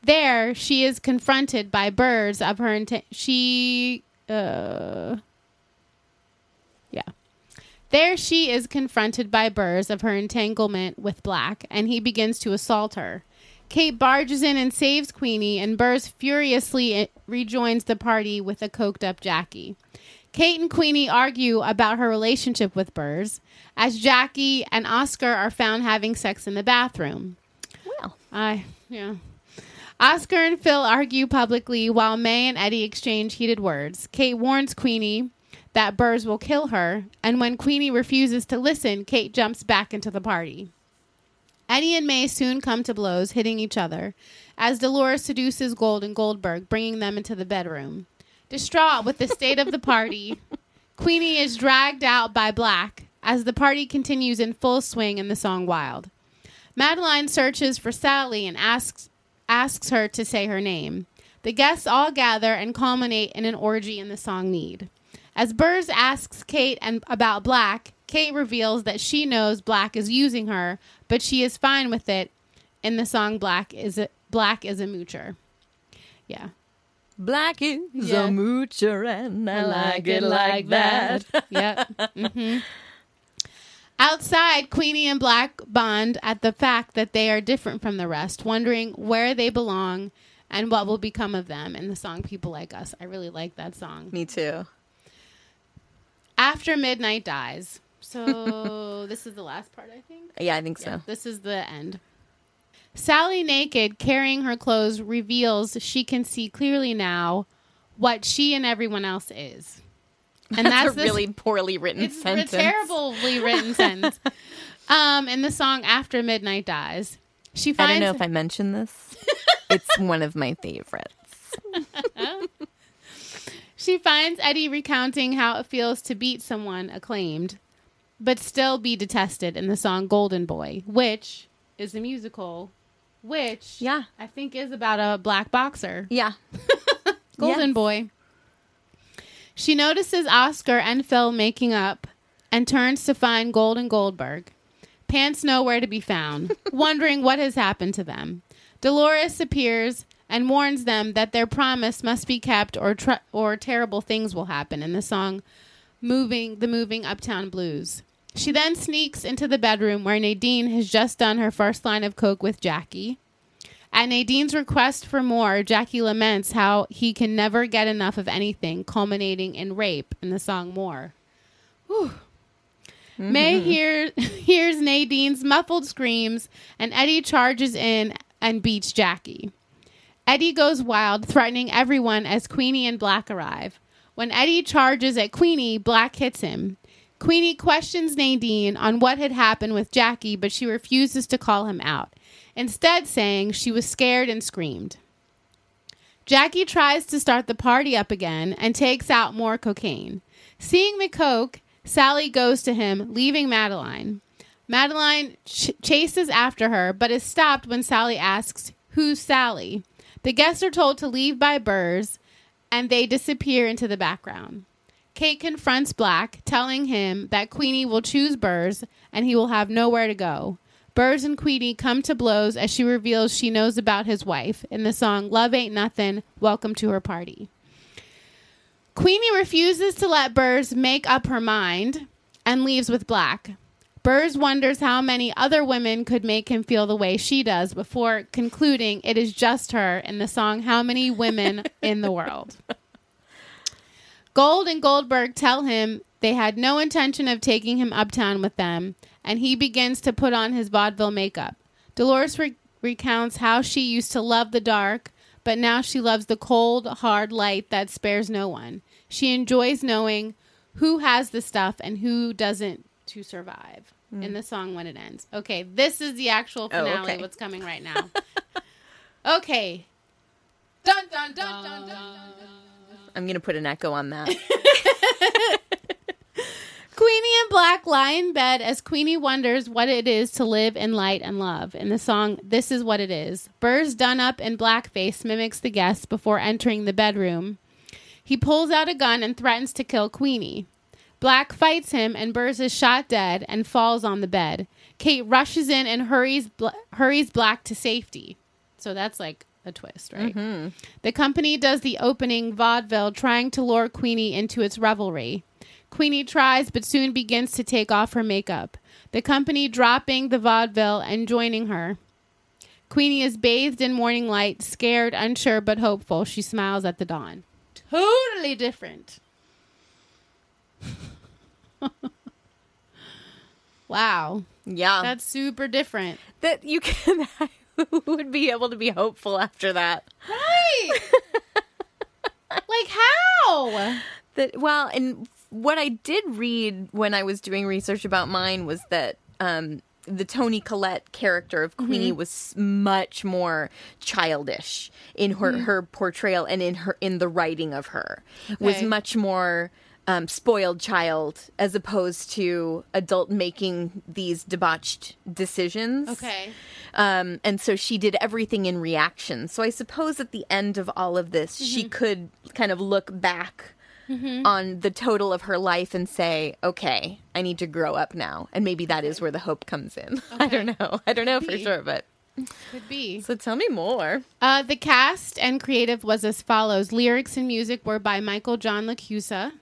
There, she is confronted by Burrs of her intent. She, uh, yeah. There, she is confronted by Burrs of her entanglement with Black, and he begins to assault her. Kate barges in and saves Queenie, and Burrs furiously eh, rejoins the party with a coked up Jackie. Kate and Queenie argue about her relationship with Burrs, as Jackie and Oscar are found having sex in the bathroom.
Well,
I, yeah. Oscar and Phil argue publicly while May and Eddie exchange heated words. Kate warns Queenie that Burrs will kill her, and when Queenie refuses to listen, Kate jumps back into the party. Eddie and May soon come to blows, hitting each other, as Dolores seduces Gold and Goldberg, bringing them into the bedroom. Distraught with the state of the party, Queenie is dragged out by Black as the party continues in full swing in the song Wild. Madeline searches for Sally and asks asks her to say her name. The guests all gather and culminate in an orgy in the song Need. As Burrs asks Kate and about Black, Kate reveals that she knows Black is using her, but she is fine with it. In the song Black is a, Black is a moocher. Yeah.
Black is
Yeah.
a moocher and I like it like that.
yep. hmm Outside, Queenie and Black bond at the fact that they are different from the rest, wondering where they belong and what will become of them in the song People Like Us. I really like that song.
Me too.
After Midnight Dies. So, this is the last part, I think.
Yeah, I think so.
Yeah, this is the end. Sally, naked, carrying her clothes, reveals she can see clearly now what she and everyone else is. And
that's,
that's
a
this-
really poorly written
it's
sentence.
a terribly written sentence. Um, in the song "After Midnight Dies," she
I don't know if I mentioned this. it's one of my favorites.
She finds Eddie recounting how it feels to beat someone acclaimed, but still be detested in the song Golden Boy, which is a musical, which
Yeah.
I think is about a black boxer.
Yeah.
Golden. Boy. She notices Oscar and Phil making up and turns to find Golden Goldberg. Pants nowhere to be found, wondering what has happened to them. Dolores appears and warns them that their promise must be kept or tr- or terrible things will happen in the song moving the moving uptown blues. She then sneaks into the bedroom where Nadine has just done her first line of coke with Jackie. At Nadine's request for more, Jackie laments how he can never get enough of anything, culminating in rape in the song More. Whew. May mm-hmm. hear, hears Nadine's muffled screams, and Eddie charges in and beats Jackie. Eddie goes wild, threatening everyone as Queenie and Black arrive. When Eddie charges at Queenie, Black hits him. Queenie questions Nadine on what had happened with Jackie, but she refuses to call him out, instead, saying she was scared and screamed. Jackie tries to start the party up again and takes out more cocaine. Seeing the coke, Sally goes to him, leaving Madeline. Madeline ch- chases after her, but is stopped when Sally asks, Who's Sally? The guests are told to leave by Burrs, and they disappear into the background. Kate confronts Black, telling him that Queenie will choose Burrs and he will have nowhere to go. Burrs and Queenie come to blows as she reveals she knows about his wife in the song Love Ain't Nothing, Welcome to Her Party. Queenie refuses to let Burrs make up her mind and leaves with Black. Burrs wonders how many other women could make him feel the way she does before concluding it is just her in the song How Many Women in the World. Gold and Goldberg tell him they had no intention of taking him uptown with them, and he begins to put on his vaudeville makeup. Dolores re- recounts how she used to love the dark, but now she loves the cold, hard light that spares no one. She enjoys knowing who has the stuff and who doesn't to survive. In mm. the song when it ends. Okay, this is the actual
Oh,
finale.
okay.
What's coming right now? okay. Dun dun dun dun dun.
I'm to put an echo on that.
Queenie and Black lie in bed as Queenie wonders what it is to live in light and love. In the song, This Is What It Is. Burrs, done up in blackface, mimics the guests before entering the bedroom. He pulls out a gun and threatens to kill Queenie. Black fights him, and Burrs is shot dead and falls on the bed. Kate rushes in and hurries, Bla- hurries Black to safety. So that's like a twist, right? Mm-hmm. The company does the opening vaudeville, trying to lure Queenie into its revelry. Queenie tries, but soon begins to take off her makeup. The company dropping the vaudeville and joining her. Queenie is bathed in morning light, scared, unsure, but hopeful. She smiles at the dawn. Totally different. wow.
yeah.
That's super different.
that you can would be able to be hopeful after that.
Right. like how?
That well, and what I did read when I was doing research about mine was that um, the Toni Collette character of Queenie
Mm-hmm.
was much more childish in her
Mm-hmm.
her portrayal and in her in the writing of her was much more. Um, spoiled child as opposed to adult making these debauched decisions.
Okay.
Um, and so she did everything in reaction. So I suppose at the end of all of this,
Mm-hmm.
she could kind of look back on the total of her life and say, okay, I need to grow up now. And maybe that is where the hope comes in. I don't know. I don't know for sure, but
Could be.
so tell me more.
Uh, the cast and creative was as follows: lyrics and music were by Michael John LaChiusa.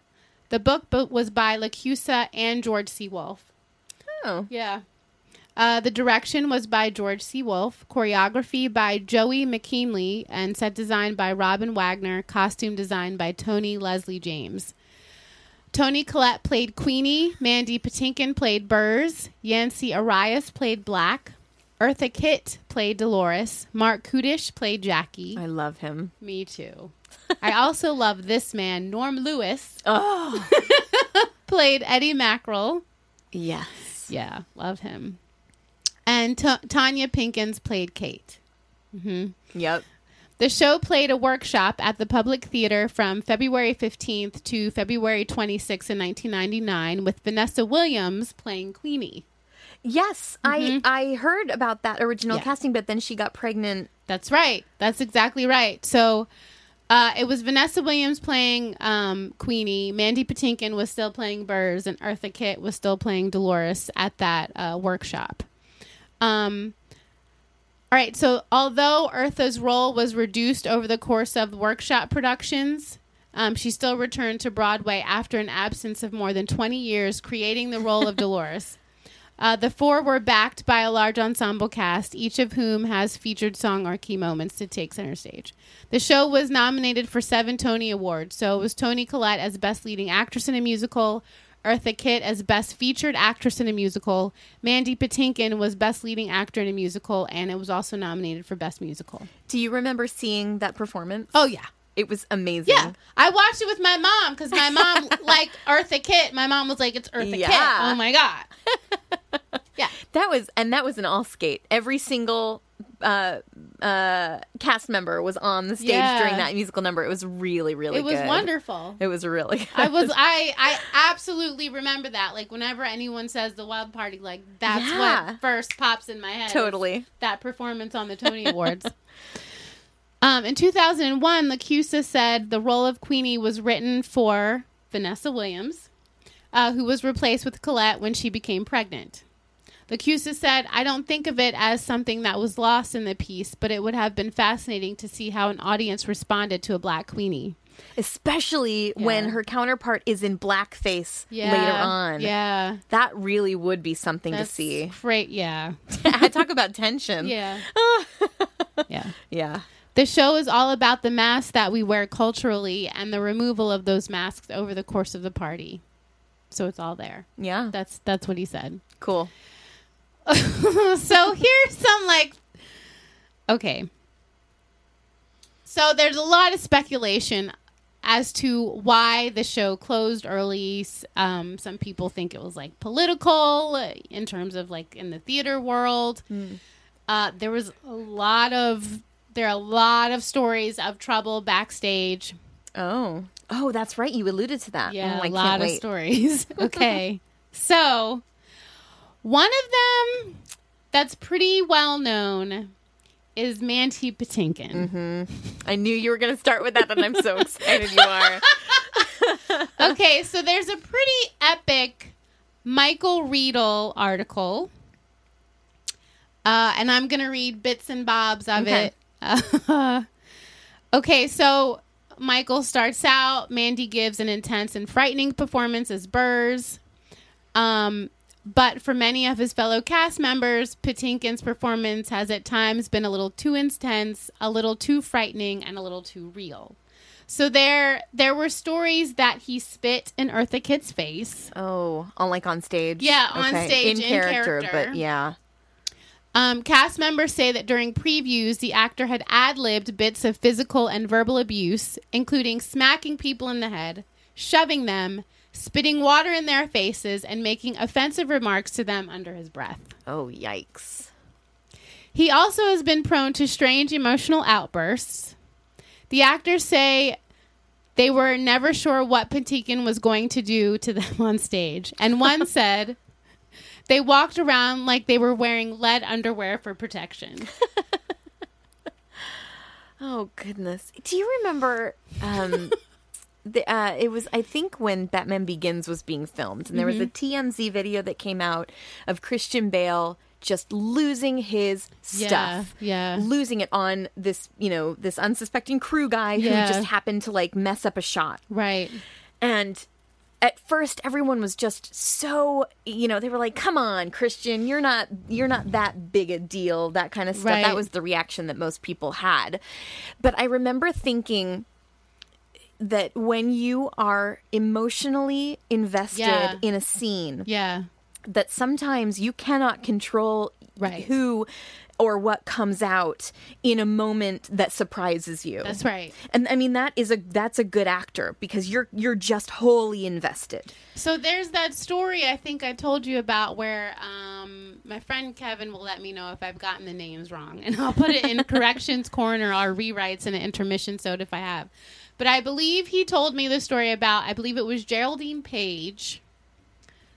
The book was by LaChiusa and George C. Wolfe.
Oh,
Yeah. Uh, the direction was by George C. Wolfe. Choreography by Joey McKneely and set design by Robin Wagner. Costume design by Toni-Leslie James. Toni Collette played Queenie. Mandy Patinkin played Burrs. Yancey Arias played Black. Eartha Kitt played Dolores. Marc Kudisch played Jackie.
I love him.
Me too. I also love this man, Norm Lewis,
Oh,
played Eddie Mackrel.
yes.
Yeah, love him. And Ta Tonya Pinkins played Kate. Mm-hmm.
Yep.
The show played a workshop at the Public Theater from February 15th to February 26th in 1999 with Vanessa Williams playing Queenie.
Yes, I I heard about that original
Yeah.
casting, but then she got pregnant.
That's right. That's exactly right. So uh, it was Vanessa Williams playing um, Queenie. Mandy Patinkin was still playing Burrs, and Eartha Kitt was still playing Dolores at that uh, workshop. Um, all right. So although Eartha's role was reduced over the course of workshop productions, um, she still returned to Broadway after an absence of more than 20 years, creating the role of Dolores. Uh, the four were backed by a large ensemble cast, each of whom has featured song or key moments to take center stage. The show was nominated for seven Tony Awards. So it was Toni Collette as Best Leading Actress in a Musical, Eartha Kitt as Best Featured Actress in a Musical, Mandy Patinkin was Best Leading Actor in a Musical, and it was also nominated for Best Musical.
Do you remember seeing that performance?
Oh, yeah.
It was amazing.
Yeah, I watched it with my mom because my mom liked Eartha Kitt. My mom was like, "It's Eartha Kitt."
Yeah.
Oh my god!
Yeah, that was and that was an all skate. Every single uh uh cast member was on the stage
Yeah.
during that musical number. It was really really
it was
good.
wonderful.
It was really good.
I was I I absolutely remember that. Like whenever anyone says the Wild Party, like that's
Yeah.
what first pops in my head.
Totally.
that performance on the Tony Awards. Um, in 2001, LaChiusa said the role of Queenie was written for Vanessa Williams, uh, who was replaced with Collette when she became pregnant. LaChiusa said, I don't think of it as something that was lost in the piece, but it would have been fascinating to see how an audience responded to a black Queenie.
Especially when her counterpart is in blackface
Yeah,
later on.
yeah.
That really would be something
That's
to see.
Great, yeah.
I talk about tension.
Yeah. yeah.
Yeah.
The show is all about the masks that we wear culturally and the removal of those masks over the course of the party. So it's all there.
Yeah.
That's that's what he said.
Cool.
so here's some like okay. So there's a lot of speculation as to why the show closed early. Um, some people think it was like political in terms of like in the theater world. Uh, there was a lot of there are a lot of stories of trouble backstage.
Oh. Oh, that's right. You alluded to that.
Yeah,
oh,
a lot of
wait.
stories. okay. so, one of them that's pretty well known is Mandy Patinkin.
Mm-hmm. I knew you were going to start with that, and I'm so excited you are.
okay, so there's a pretty epic Michael Riedel article. Uh, and I'm going to read bits and bobs of
Okay.
it. Uh, okay, so Michael starts out. Mandy gives an intense and frightening performance as Burrs. Um, but for many of his fellow cast members, Patinkin's performance has at times been a little too intense, a little too frightening, and a little too real. So there, there were stories that he spit in Eartha Kitt's face.
Oh, on like on stage.
Yeah, on
Okay.
stage,
in
in
character,
character.
but yeah.
Um, cast members say that during previews, the actor had ad libbed bits of physical and verbal abuse, including smacking people in the head, shoving them, spitting water in their faces, and making offensive remarks to them under his breath.
Oh, yikes.
He also has been prone to strange emotional outbursts. The actors say they were never sure what Patinkin was going to do to them on stage. And one said they walked around like they were wearing lead underwear for protection.
Oh goodness. Do you remember um the uh it was I think when Batman Begins was being filmed and there was a
Mm-hmm.
TMZ video that came out of Christian Bale just losing his stuff.
Yeah, yeah.
Losing it on this, you know, this unsuspecting crew guy
Yeah.
who just happened to like mess up a shot.
Right.
And at first everyone was just so you know they were like come on christian you're not you're not that big a deal that kind of stuff
Right.
that was the reaction that most people had but i remember thinking that when you are emotionally invested
Yeah.
in a scene
Yeah.
that sometimes you cannot control
Right.
who or what comes out in a moment that surprises you
That's right.
and i mean that is a that's a good actor because you're you're just wholly invested
So there's that story I think I told you about where um, my friend Kevin will let me know if I've gotten the names wrong, and I'll put it in corrections corner or rewrites in an intermission So if I have. But I believe he told me the story about. I believe it was Geraldine Page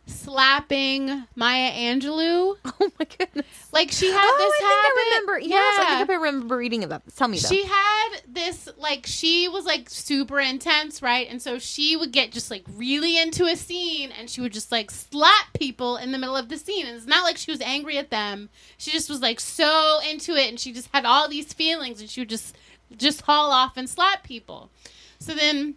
slapping Maya Angelou.
Oh my goodness!
Like she had
oh,
this
I think
habit.
I remember. Yes, I think I remember reading about. This. Tell me though.
She had this like she was like super intense, right? And so she would get just like really into a scene and she would just like slap people in the middle of the scene. And it's not like she was angry at them. She just was like so into it and she just had all these feelings and she would just just haul off and slap people. So then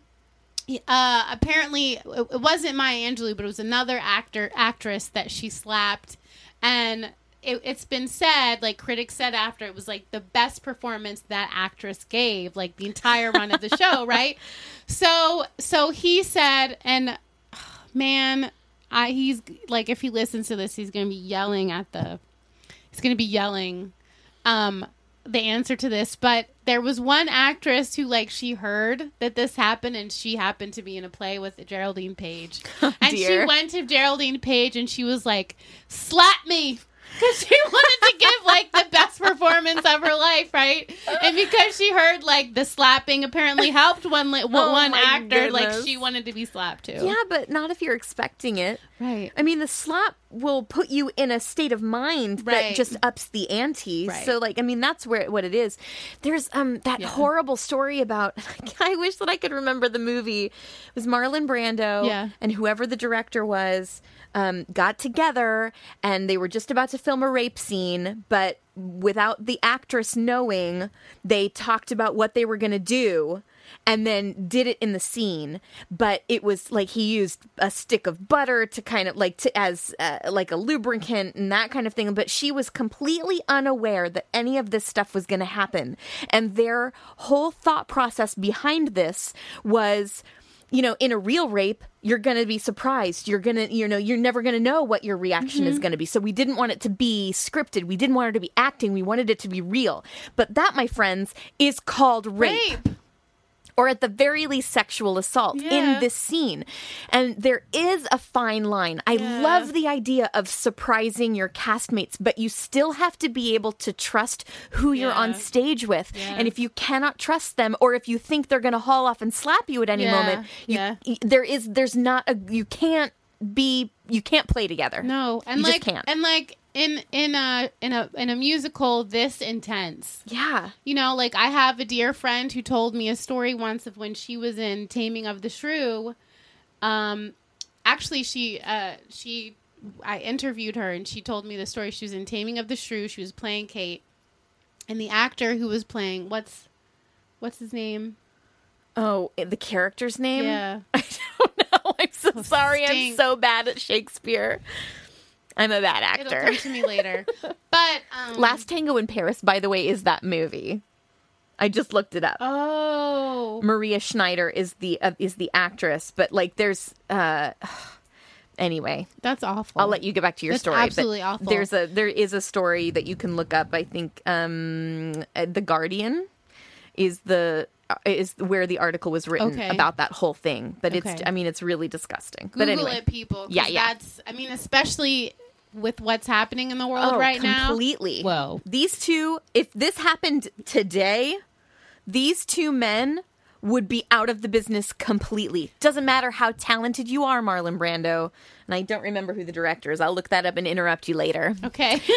uh, apparently it wasn't Maya Angelou, but it was another actor actress that she slapped, and it, it's been said, like critics said after, it was like the best performance that actress gave, like the entire run of the show, right? So, so he said, and man, I he's like if he listens to this, he's gonna be yelling at the, he's gonna be yelling, um, the answer to this, but there was one actress who like she heard that this happened and she happened to be in a play with Geraldine Page. and she went to Geraldine Page and she was like, "Slap me." Because she wanted to give like the best performance of her life, right? And because she heard like the slapping apparently helped one li-
Oh,
one
my
actor, like she wanted to be slapped too.
Yeah, but not if you're expecting it.
Right.
I mean, the slap will put you in a state of mind that
Right.
just ups the ante.
Right.
So, like, I mean, that's where what it is. There's um that horrible story about. I wish that I could remember the movie. It was Marlon Brando
Yeah.
and whoever the director was. Um, got together and they were just about to film a rape scene, but without the actress knowing, they talked about what they were going to do and then did it in the scene. But it was like he used a stick of butter to kind of like to as uh, like a lubricant and that kind of thing but she was completely unaware that any of this stuff was going to happen. And their whole thought process behind this was you know in a real rape you're going to be surprised. You're going to you know you're never going to know what your reaction is mm-hmm. going to be. So we didn't want it to be scripted. We didn't want her to be acting. We wanted it to be real. But that my friends is called rape or at the very least sexual assault
Yeah.
in this scene. And there is a fine line. I
Yeah.
love the idea of surprising your castmates, but you still have to be able to trust who you're on stage with.
Yeah.
And if you cannot trust them or if you think they're going to haul off and slap you at any
Yeah.
moment, you,
Yeah.
there is there's not a you can't be you can't play together.
No, and
You
like
can't.
and like in in a in a in a musical this intense.
Yeah.
You know, like I have a dear friend who told me a story once of when she was in Taming of the Shrew. Um actually she uh she I interviewed her and she told me the story. She was in Taming of the Shrew, she was playing Kate. And the actor who was playing what's what's his name?
Oh, the character's name?
Yeah.
I don't know. I'm so sorry. I'm so bad at Shakespeare. I'm a bad actor.
It'll come to me later. But um
Last Tango in Paris, by the way, is that movie. I just looked it up.
Oh.
Maria Schneider is the uh, is the actress, but like there's uh anyway.
That's awful.
I'll let you get back to your
That's
story. but
absolutely awful.
There's a there is a story that you can look up. I think um uh, the Guardian is the Uh, is where the article was written
Okay.
about that whole thing. But it's I mean it's really disgusting.
Google
but anyway,
it, people.
Yeah, yeah.
That's, I mean, especially with what's happening in the world
oh,
right now.
completely.
Whoa.
These two, if this happened today, these two men would be out of the business completely. Doesn't matter how talented you are, Marlon Brando. And I don't remember who the director is. I'll look that up and interrupt you later.
Okay.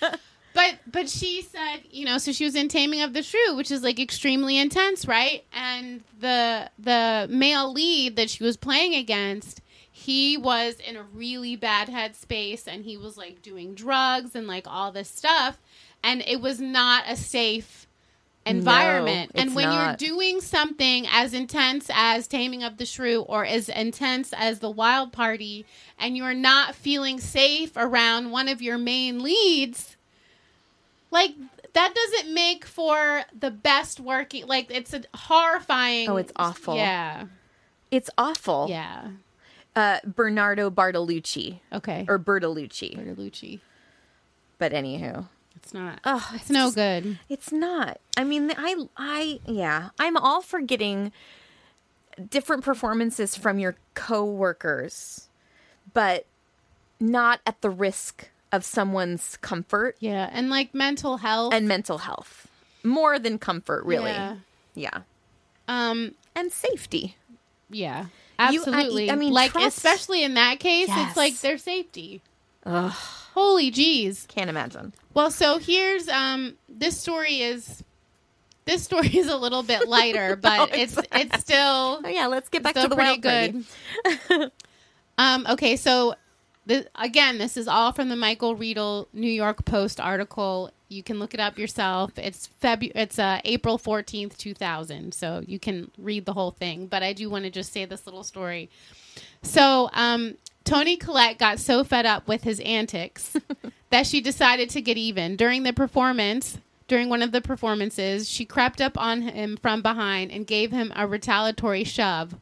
but but she said, you know, so she was in Taming of the Shrew, which is like extremely intense, right? And the the male lead that she was playing against, he was in a really bad headspace and he was like doing drugs and like all this stuff and it was not a safe environment.
No,
and when
not.
you're doing something as intense as Taming of the Shrew or as intense as The Wild Party and you're not feeling safe around one of your main leads, like that doesn't make for the best working like it's a horrifying
Oh, it's awful.
Yeah.
It's awful.
Yeah.
Uh, Bernardo Bartolucci.
Okay.
Or Bertolucci.
Bertolucci.
But anywho.
It's not.
Oh,
it's, no good.
It's not. I mean, I, I, yeah, I'm all for getting different performances from your coworkers, but not at the risk of someone's comfort
Yeah, and like mental health.
and mental health. More than comfort, really.
Yeah.
Yeah.
um,
And safety.
yeah,
You- I-
absolutely.
I mean,
like
trust-
especially in that case,
Yes.
it's like their safety.
Ugh.
Holy jeez.
Can't imagine.
Well, so here's um this story is this story is a little bit lighter, but it's it's still
Oh, yeah, let's get back to the
pretty
wild
good. um okay, so the, again, this is all from the Michael Riedel New York Post article. You can look it up yourself. It's Febu- it's uh, April 14th, 2000. So you can read the whole thing, but I do want to just say this little story. So, um, Toni Collette got so fed up with his antics that she decided to get even. During the performance, during one of the performances, she crept up on him from behind and gave him a retaliatory shove.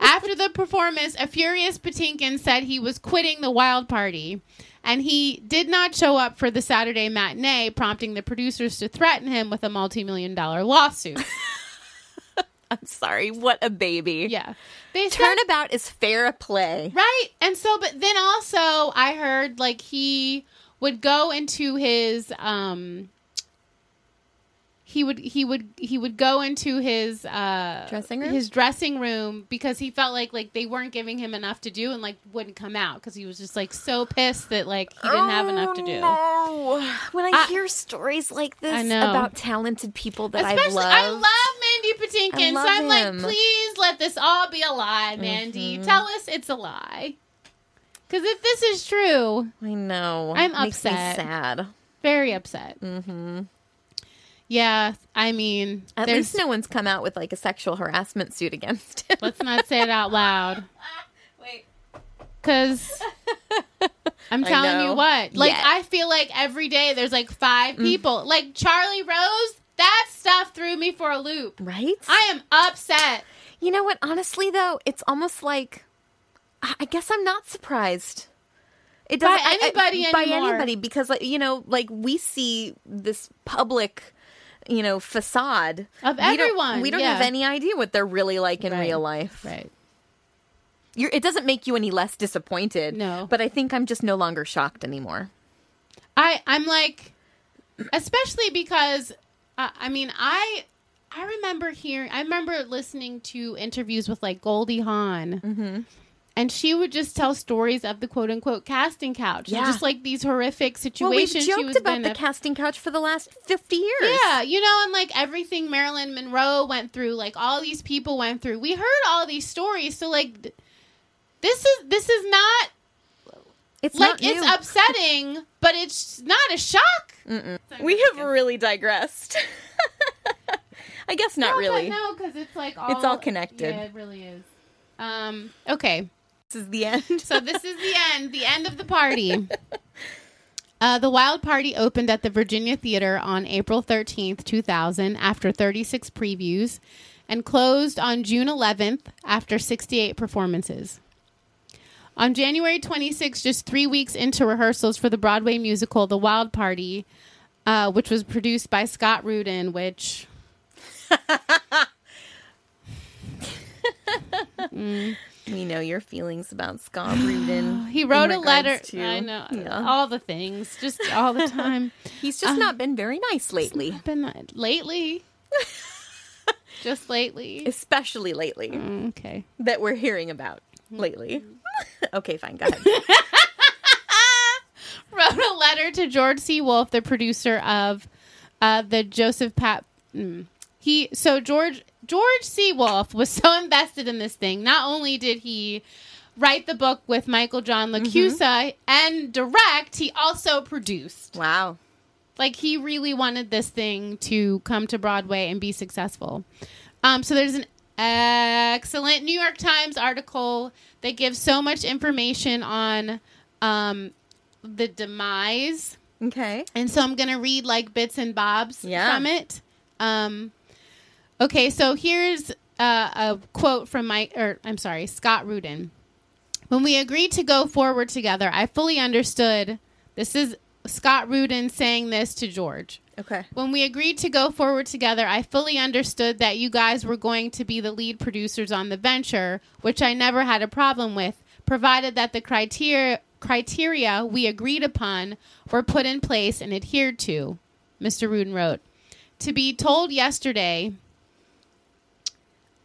After the performance, a furious Patinkin said he was quitting the wild party, and he did not show up for the Saturday matinee, prompting the producers to threaten him with a multi million dollar lawsuit.
I'm sorry. What a baby.
Yeah. They said-
Turnabout is fair play.
Right. And so but then also I heard like he would go into his um he would he would he would go into his uh
Dressing room?
his dressing room because he felt like like they weren't giving him enough to do and like wouldn't come out because he was just like so pissed that like he didn't have enough to do.
No. When I,
I-
hear stories like this about talented people that
I
love,
I love Mandy Patinkin,
I
so I'm like, please let this all be a lie, Mandy.
Mhm.
Tell us it's a lie. Because if this is true,
I know.
I'm upset.
sad.
very upset.
Mm-hmm.
Yeah, I mean,
At
there's,
least no one's come out with like a sexual harassment suit against him.
let's not say it out loud.
Wait.
Because I'm telling you what, like,
Yeah. Mm.
I feel like every day there's like five people. Like Charlie Rose, that stuff threw me for a loop.
Right?
I am upset.
You know what? Honestly, though, it's almost like I guess I'm not surprised. It
By
doesn't I- I-
anybody
by
anymore.
anybody because like you know like we see this public you know facade
Of
We don't-
everyone,
We don't,
yeah.
have any idea what they're really like in
Right.
real life.
Right.
You're, it doesn't make you any less disappointed.
No.
but I think I'm just no longer shocked anymore.
I I'm like, especially because uh, I mean I I remember hearing I remember listening to interviews with like Goldie Hawn,
Mm-hmm.
And she would just tell stories of the quote unquote casting couch, and
Yeah.
just like these horrific situations.
Well, we've
situations. she was
joked about the
a-
casting couch for the last fifty years.
yeah, you know, and like everything Marilyn Monroe went through, like all these people went through. We heard all these stories, so like. th- This is this is not
it's
like
not
it's upsetting, but it's not a shock.
We have really digressed. I guess not
No,
really.
but no, because it's like all,
It's all connected.
Yeah, it really is. Um. Okay.
This is the end.
So this is the end. The end of the party. Uh, the Wild Party opened at the Virginia Theater on April 13th, 2000, after 36 previews, and closed on June 11th after 68 performances. On January 26th, just three weeks into rehearsals for the Broadway musical The Wild Party, uh, which was produced by Scott Rudin, which.
We know your feelings about Scott Rudin.
He wrote a letter.
to-
I know
Yeah.
all the things, just all the time.
He's just
Uh,
not been very nice lately,
Been lately, just lately.
especially lately
Mm, okay.
that we're hearing about lately. okay, fine. Go ahead.
Wrote a letter to George C. Wolfe, the producer of uh, the Joseph Papp. mm. He so George George C. Wolfe was so invested in this thing. Not only did he write the book with Michael John LaChiusa and direct, he also produced.
Wow.
Like he really wanted this thing to come to Broadway and be successful. Um, so there's an excellent New York Times article that gives so much information on um, the demise.
Okay.
And so I'm going to read like bits and bobs
Yeah.
from it. Um, okay, so here's uh, a quote from my, or I'm sorry, Scott Rudin. When we agreed to go forward together, I fully understood. This is Scott Rudin saying this to George.
Okay.
When we agreed to go forward together, I fully understood that you guys were going to be the lead producers on the venture, which I never had a problem with, provided that the criteria criteria we agreed upon were put in place and adhered to, Mr. Rudin wrote. To be told yesterday,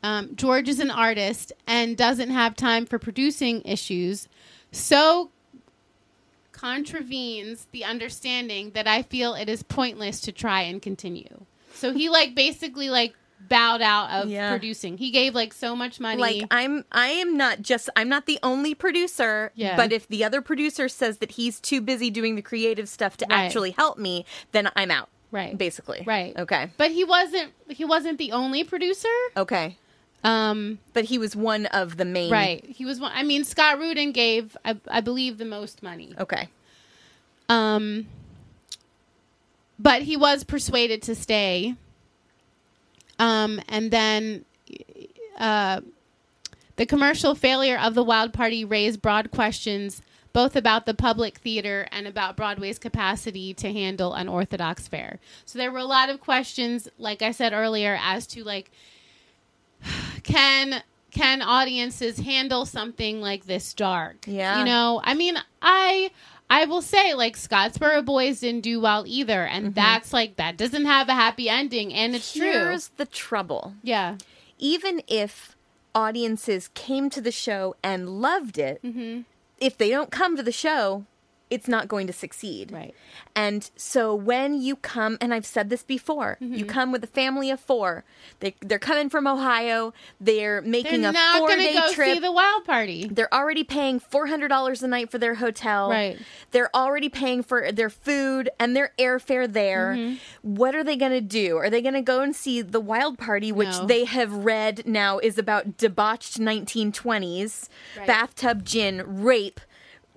um, George is an artist and doesn't have time for producing issues, so contravenes the understanding that I feel it is pointless to try and continue. So he like basically like bowed out of
Yeah.
producing. He gave like so much money.
Like I'm I am not just I'm not the only producer,
Yeah.
but if the other producer says that he's too busy doing the creative stuff to
Right.
actually help me, then I'm out.
Right.
Basically.
Right.
Okay.
but he wasn't he wasn't the only producer.
Okay.
Um
But he was one of the main
right. He was one I mean Scott Rudin gave I, I believe the most money.
Okay.
Um but he was persuaded to stay. Um and then uh the commercial failure of the Wild Party raised broad questions both about the public theater and about Broadway's capacity to handle unorthodox fare. So there were a lot of questions, like I said earlier, as to like can can audiences handle something like this dark?
Yeah.
You know, I mean, I I will say like Scottsboro Boys didn't do well either, and that's like that doesn't have a happy ending, and it's true.
Here's the trouble.
Yeah.
Even if audiences came to the show and loved it,
Mm-hmm.
if they don't come to the show, it's not going to succeed.
Right.
And so when you come, and I've said this before, you
Mm-hmm.
come with a family of four. They they're coming from Ohio. They're making
They're
a four day
go
trip.
see the Wild Party.
they're already paying four hundred dollars a night for their hotel.
Right.
They're already paying for their food and their airfare there.
Mm-hmm.
What are they going to do? Are they going to go and see the Wild Party, which
No.
they have read now is about debauched nineteen twenties,
Right.
bathtub gin, rape,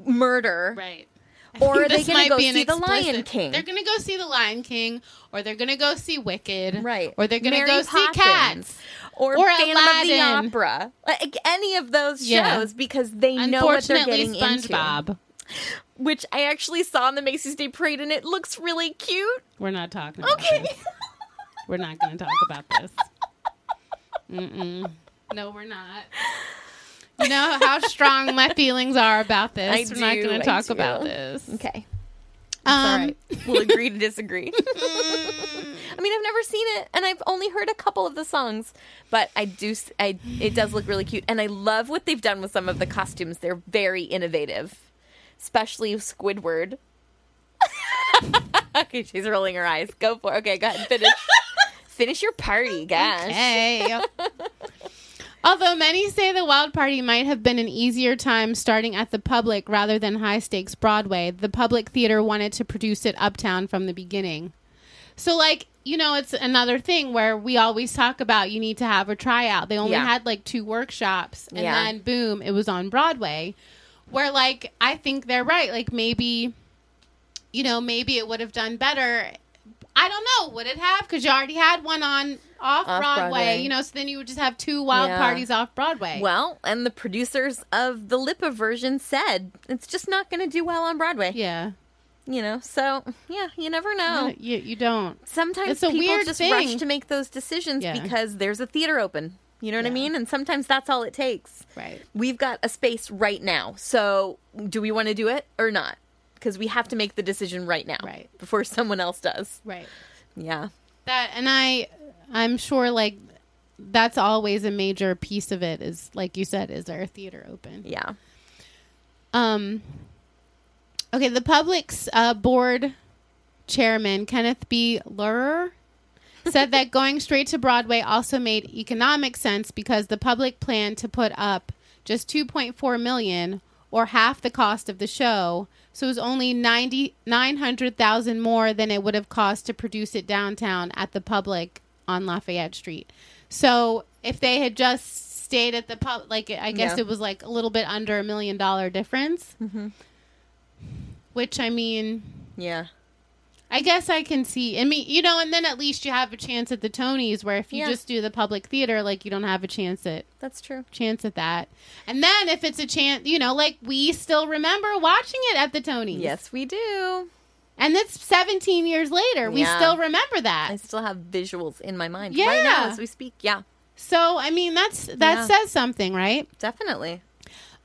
murder?
Right.
Or are they going to go see the Lion King?
They're going to go see the Lion King, or they're going to go see Wicked,
Right.
Or they're going to go see Cats,
or,
Or
Phantom of the
Aladdin.
Opera, like any of those
Yeah.
shows, because they know what they're getting into.
SpongeBob.
Which I actually saw in the Macy's Day Parade, and it looks really cute.
We're not talking. About
Okay.
this. We're not going to talk about this. Mm-mm. No, we're not. You know how strong my feelings are about this.
I
we're not going to talk
do.
about this.
Okay,
Um,
right. We'll agree to disagree. I mean, I've never seen it, and I've only heard a couple of the songs, but I do. I it does look really cute, and I love what they've done with some of the costumes. They're very innovative, especially Squidward. okay, she's rolling her eyes. Go for it. Okay, go ahead and finish. finish your party, guys.
Hey. Although many say the Wild Party might have been an easier time starting at the public rather than high stakes Broadway, the public theater wanted to produce it uptown from the beginning. So, like, you know, it's another thing where we always talk about you need to have a tryout. They only
Yeah.
had like two workshops, and
Yeah.
then boom, it was on Broadway. Where, like, I think they're right. Like, maybe, you know, maybe it would have done better. I don't know. Would it have? Because you already had one on off, Broadway,
Off-Broadway.
you know, so then you would just have two wild
Yeah.
parties off Broadway.
Well, and the producers of the Lippa version said it's just not going to do well on Broadway.
yeah.
You know, so yeah, you never know.
You, you don't.
Sometimes
It's a
people
weird
just
thing.
rush to make those decisions
Yeah.
because there's a theater open. You know what I mean? And sometimes that's all it takes.
Right.
We've got a space right now. So do we want to do it or not? Because we have to make the decision right now.
Right.
Before someone else does.
Right.
Yeah.
That and I I'm sure like that's always a major piece of it is like you said is there a theater open.
Yeah.
Um Okay, the public's uh, board chairman Kenneth B. Lerer said that going straight to Broadway also made economic sense because the public planned to put up just 2.4 million or half the cost of the show. So it was only 90 900,000 more than it would have cost to produce it downtown at the public on Lafayette Street. So if they had just stayed at the pub like I guess
Yeah.
it was like a little bit under a million dollar difference. Mm-hmm. Which I mean,
Yeah.
I guess I can see. I mean, you know, and then at least you have a chance at the Tonys, where if you
Yeah.
just do the public theater, like you don't have a chance at
That's true.
chance at that. And then if it's a chance, you know, like we still remember watching it at the Tonys.
Yes, we do.
And it's 17 years later. We
Yeah.
still remember that.
I still have visuals in my mind
Yeah.
right now as we speak. Yeah.
So I mean, that's that
Yeah.
says something, right?
Definitely.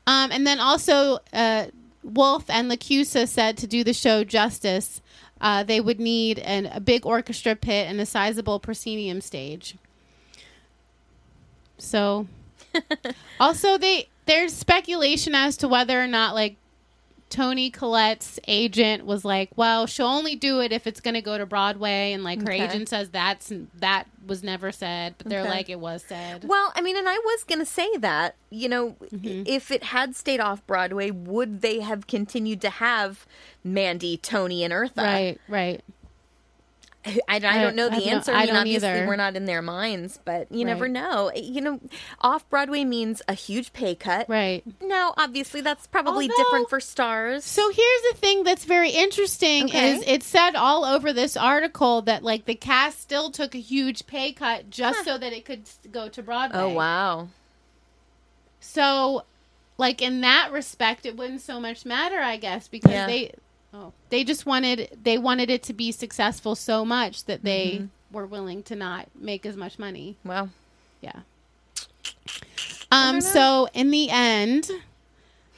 Um, and then also, uh, Wolfe and LaChiusa said to do the show justice, uh, they would need an, a big orchestra pit and a sizable proscenium stage. So, also they there's speculation as to whether or not like Toni Collette's agent was like, "Well, she'll only do it if it's going to go to Broadway," and like her
Okay.
agent says that's that was never said, but they're
Okay.
like it was said.
Well, I mean, and I was going to say that, you know,
Mm-hmm.
if it had stayed off Broadway, would they have continued to have Mandy, Toni, and Eartha?
Right, right.
I, I don't know
I
the
no-
answer.
I
I mean,
don't
obviously,
either.
we're not in their minds, but you never know. Eh, you know, off Broadway means a huge pay cut.
Right.
Now, obviously, that's probably
Although-
different for stars.
So here's the thing that's very interesting
Okay.
is it said all over this article that like the cast still took a huge pay cut just so that it could go to Broadway.
oh, wow.
So like in that respect it wouldn't so much matter I guess because
Yeah.
they oh, they just wanted they wanted it to be successful so much that they
Mm-hmm.
were willing to not make as much money.
Well,
Yeah. Um so in the end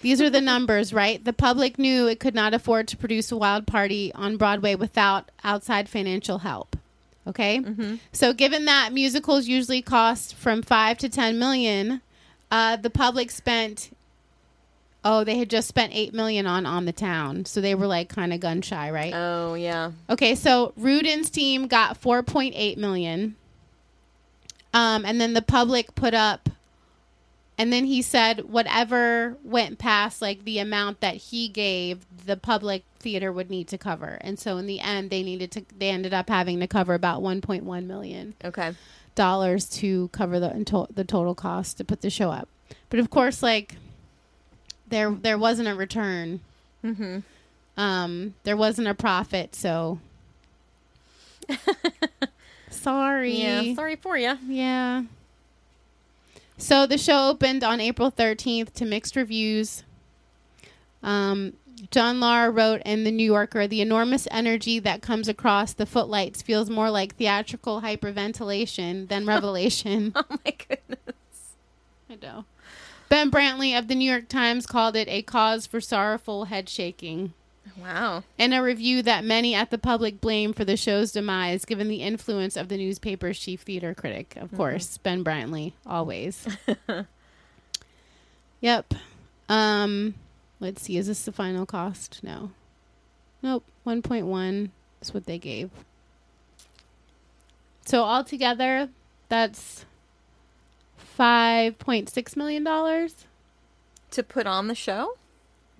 these are the numbers, right? The public knew it could not afford to produce a wild party on Broadway without outside financial help. Okay? So given that musicals usually cost from 5 to 10 million, uh, the public spent oh, they had just spent 8 million on on the town. So they were like kind of gun shy, right?
Oh, yeah.
Okay, so Rudin's team got 4.8 million. Um, and then the public put up and then he said whatever went past like the amount that he gave, the public theater would need to cover. And so in the end they needed to they ended up having to cover about 1.1 million
Okay.
dollars to cover the the total cost to put the show up. But of course, like there there wasn't a return.
Mm-hmm.
Um, there wasn't a profit, so sorry.
Yeah. Sorry for you.
Yeah. So the show opened on April 13th to mixed reviews. Um, John Lahr wrote in The New Yorker the enormous energy that comes across the footlights feels more like theatrical hyperventilation than revelation.
Oh, my goodness.
I know. Ben Brantley of the New York Times called it a cause for sorrowful head shaking.
Wow.
In a review that many at the public blame for the show's demise, given the influence of the newspaper's chief theater critic, of course, Ben Brantley, always. yep. Um, let's see. Is this the final cost? No. Nope. One point one is what they gave. So altogether, that's five point six million dollars
To put on the show?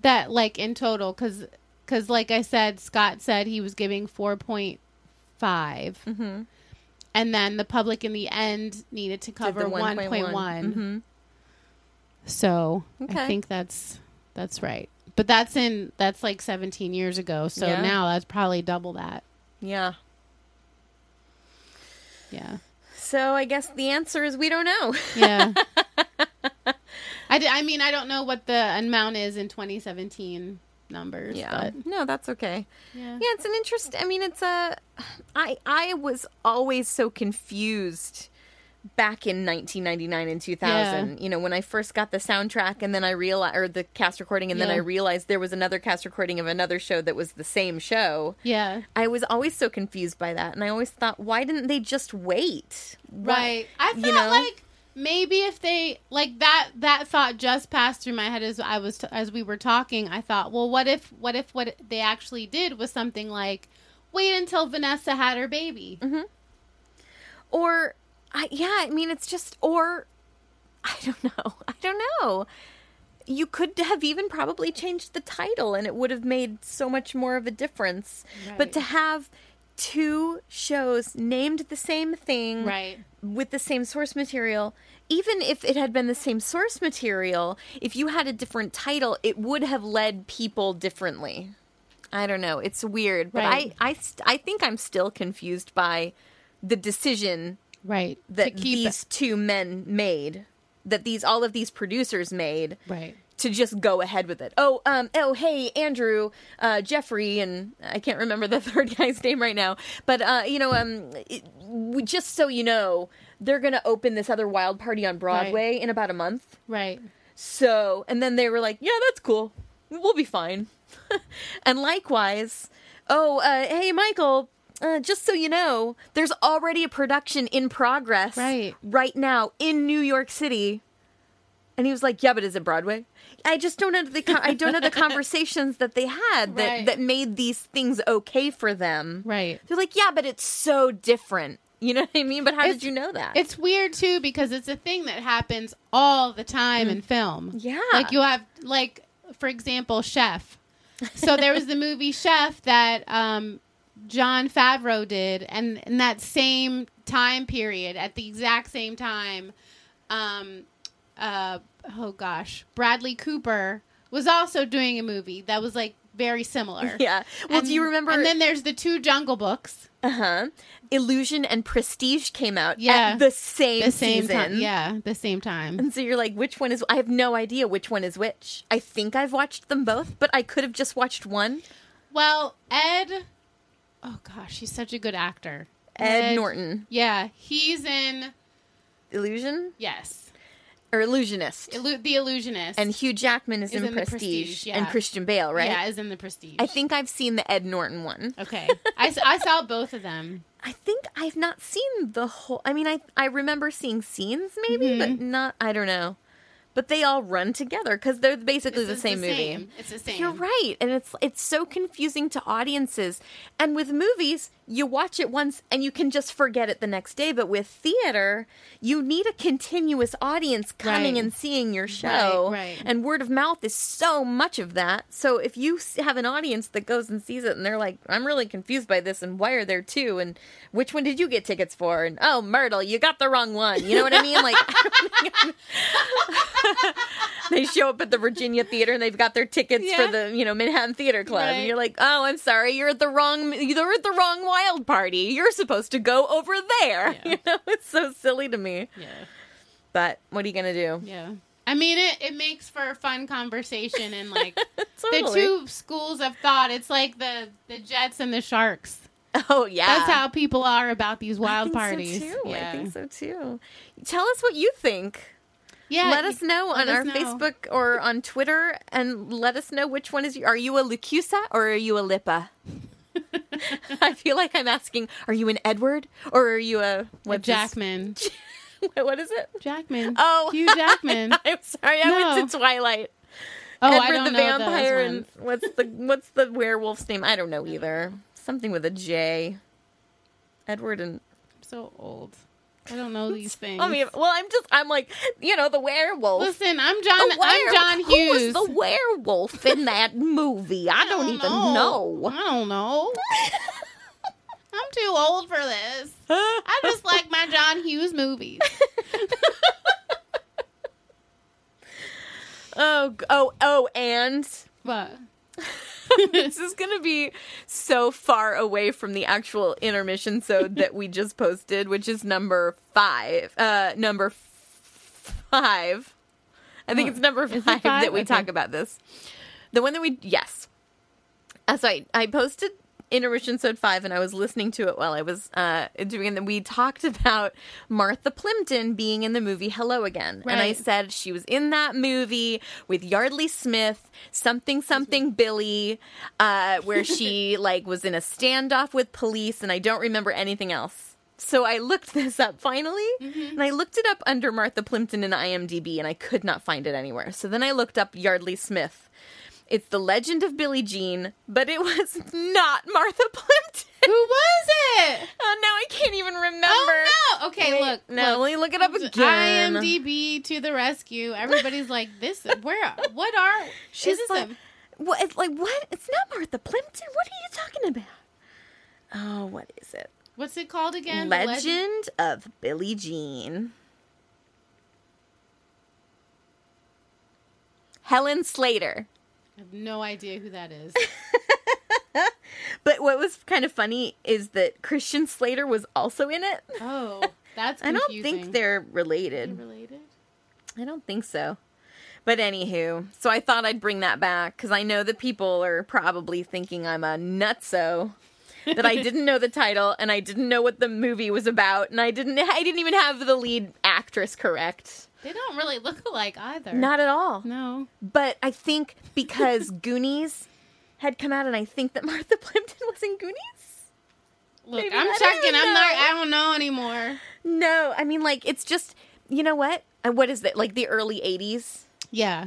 that like in total because because like i said scott said he was giving 4.5
Mm-hmm.
and then the public in the end needed to cover
the
1.1
Mhm.
so
Okay.
i think that's that's right but that's in that's like 17 years ago so
Yeah.
now that's probably double that
Yeah.
yeah
So I guess the answer is we don't know.
yeah I, d- I mean i don't know what the amount is in 2017 numbers
Yeah.
but
No, that's okay.
yeah
Yeah, it's an interest. I mean, it's a. I I was always so confused back in 1999 and 2000. You know, when I first got the soundtrack, and then I realized, or the cast recording, and then I realized there was another cast recording of another show that was the same show.
yeah
I was always so confused by that, and I always thought, why didn't they just wait? Why-
Right. I
you know?
like maybe if they like that that thought just passed through my head as I was as we were talking. I thought, well, what if what if what they actually did was something like wait until Vanessa had her baby.
Mm-hmm. Or, I, yeah, I mean, it's just, or, I don't know. I don't know. You could have even probably changed the title and it would have made so much more of a difference. But to have two shows named the same thing
Right.
with the same source material, even if it had been the same source material, if you had a different title, it would have led people differently. I don't know. It's weird, but
Right.
I I st- I think I'm still confused by the decision
Right.
that these two men made, that these all of these producers made.
Right.
to just go ahead with it. Oh, um, oh, hey, Andrew, uh, Jeffrey, and I can't remember the third guy's name right now, but uh, you know, um, it, we, just so you know, they're gonna open this other wild party on Broadway in about a month.
Right.
So, and then they were like, yeah, that's cool. we'll be fine. and likewise, oh, uh, hey, Michael, uh, just so you know, there's already a production in progress
Right.
right now in New York City. And he was like, "Yeah, but is it Broadway?" I just don't know the con- I don't know the conversations that they had that
Right.
that made these things okay for them.
Right.
They're like, "Yeah, but it's so different." You know what I mean? But how
It's-
did you know that?
It's weird too because it's a thing that happens all the time in film.
Mm. Yeah.
Like you have like for example, Chef. So there was the movie Chef that um Jon Favreau did and in that same time period at the exact same time um uh oh gosh, Bradley Cooper was also doing a movie that was like very similar.
Yeah. Well, do you remember-
And then there's the two Jungle Books.
Uh huh. Illusion and Prestige came out
Yeah.
at the same
The same
season.
time. Yeah, the same time.
And so you're like, which one is? I have no idea which one is which. I think I've watched them both, but I could have just watched one.
Well, Ed, oh gosh, he's such a good actor.
Ed Norton.
Yeah, he's in
Illusion
yes,
or Illusionist.
Illu- the Illusionist,
and Hugh Jackman is,
Is
in,
in
Prestige,
Prestige, yeah.
and Christian Bale, right?
Yeah, is in the Prestige.
I think I've seen the Ed Norton one.
Okay, I, I saw both of them.
I think I've not seen the whole. I mean, I I remember seeing scenes maybe, but
Mm-hmm.
not. I don't know. But they all run together because they're basically the
It's
same
the
movie.
same. It's the same.
You're right, and it's it's so confusing to audiences. And with movies, you watch it once and you can just forget it the next day. But with theater, you need a continuous audience coming
Right.
and seeing your show.
Right, right.
And word of mouth is so much of that. So if you have an audience that goes and sees it and they're like, "I'm really confused by this," and why are there two? And which one did you get tickets for? And oh, Myrtle, you got the wrong one. You know what I mean? Like. they show up at the Virginia Theater and they've got their tickets
Yeah.
for the you know Manhattan Theater Club, and you're like, oh, I'm sorry, you're at the wrong you're at the wrong wild party. You're supposed to go over there.
Yeah.
You know, it's so silly to me.
Yeah,
But what are you gonna do?
yeah. I mean, it it makes for a fun conversation and like the two schools of thought. It's like the the Jets and the Sharks.
Oh yeah,
That's how people are about these
I
wild
so,
parties.
too.
Yeah.
I think so too. Tell us what you think.
Yeah,
let us know
let
on our
know.
Facebook or on Twitter, and let us know which one is. You. Are you a LaChiusa or are you a Lippa? I feel like I'm asking: Are you an Edward or are you a
A Jackman.
what is it?
Jackman.
Oh,
Hugh Jackman.
I'm sorry, I
No.
went to Twilight.
Oh,
Edward
I don't
the
know
vampire and what's the what's the werewolf's name? I don't know either. Something with a J. Edward and I'm
so old. I don't know these things.
I mean, well, I'm just I'm like you know the werewolf.
listen, I'm John.
The
I'm
were-
John
Who
Hughes.
was the werewolf in that movie? I, don't, even know.
I don't know. I'm too old for this. I just like my John Hughes movies.
Oh, oh, oh, and
But
this is going to be so far away from the actual intermission so that we just posted, which is number five. Uh, number f- five. I think
Oh,
it's number
is it
five,
five?
that we
Okay.
talk about this. The one that we yes. Uh, so I, I posted intermission sode five, and I was listening to it while I was uh, doing it. And we talked about Martha Plimpton being in the movie Hello Again, and I said she was in that movie with Yeardley Smith, something something Billy, uh, where she like was in a standoff with police, and I don't remember anything else. So I looked this up finally, and I looked it up under Martha Plimpton in IMDb, and I could not find it anywhere. So then I looked up Yeardley Smith. It's the Legend of Billie Jean, but it was not Martha Plimpton.
who was it?
Oh, now I can't even remember.
Oh no! Okay,
Wait,
look.
no,
look.
let me look it up again.
IMDb to the rescue. Everybody's like, "This, where? What are?
She's like, what? It's like what? It's not Martha Plimpton. What are you talking about? Oh, what is it?
what's it called again? The
Legend of Billie Jean. Helen Slater.
I have no idea who that is.
But what was kind of funny is that Christian Slater was also in it.
Oh, that's
I don't think they're related.
related.
I don't think so. But anywho, so I thought I'd bring that back because I know that people are probably thinking I'm a nutso. that I didn't know the title and I didn't know what the movie was about and I didn't I didn't even have the lead actress correct.
They don't really look alike either.
Not at all.
No.
But I think because Goonies had come out, and I think that Martha Plimpton was in Goonies.
Look,
Maybe-
I'm
I
checking. I'm not. I don't know anymore.
No, I mean like it's just you know what? Uh, What is it? Like the early '80s.
Yeah.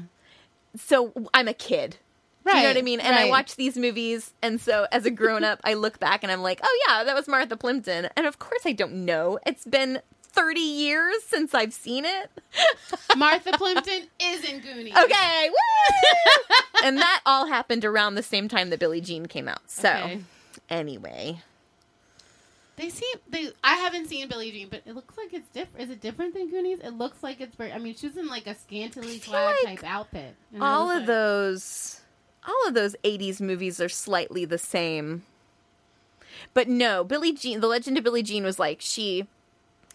So I'm a kid. Do you know what I mean? And I watch these movies, and so as a grown up, I look back and I'm like, oh yeah, that was Martha Plimpton. And of course, I don't know. It's been 30 years since I've seen it.
Martha Plimpton is in Goonies.
Okay, woo! and that all happened around the same time that Billie Jean came out. So,
Okay.
anyway,
They seem. They. I haven't seen Billie Jean, but it looks like it's different. Is it different than Goonies? It looks like it's very. I mean, she's in like a scantily clad
like
type outfit.
All of
like-
those, all of those '80s movies are slightly the same. But no, Billie Jean, the Legend of Billie Jean was like she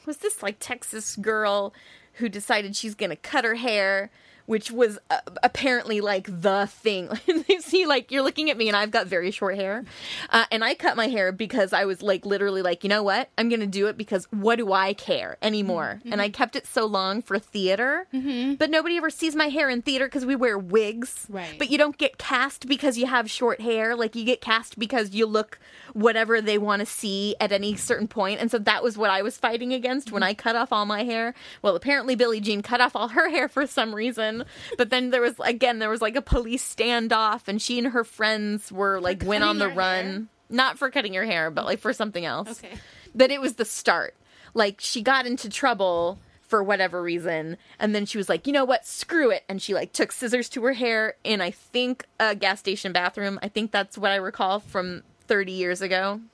was this like Texas girl who decided she's gonna cut her hair, which was uh, apparently like the thing. you see, like you're looking at me, and I've got very short hair, uh, and I cut my hair because I was like literally like, you know what, I'm gonna do it because what do I care anymore? And I kept it so long for theater, but nobody ever sees my hair in theater because we wear wigs,
Right.
But you don't get cast because you have short hair. Like you get cast because you look whatever they want to see at any certain point. And so that was what I was fighting against when I cut off all my hair. Well, apparently Billie Jean cut off all her hair for some reason. But then there was again there was like a police standoff and she and her friends were like went on the
her hair?
run. Not for cutting her hair, but like for something else.
Okay.
But it was the start. Like she got into trouble for whatever reason and then she was like you know what screw it and she like took scissors to her hair in i think a gas station bathroom i think that's what i recall from 30 years ago.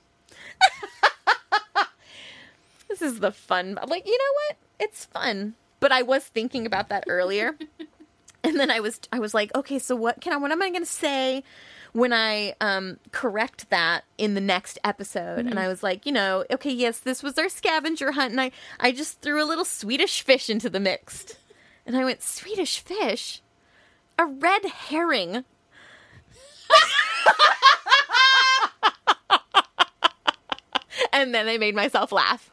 This is the fun like you know what? It's fun. But i was thinking about that earlier. And then i was i was like okay so what can i what am i going to say when i um correct that in the next episode? And i was like you know okay yes this was our scavenger hunt and i i just threw a little swedish fish into the mix. And i went swedish fish? A red herring and then i made myself laugh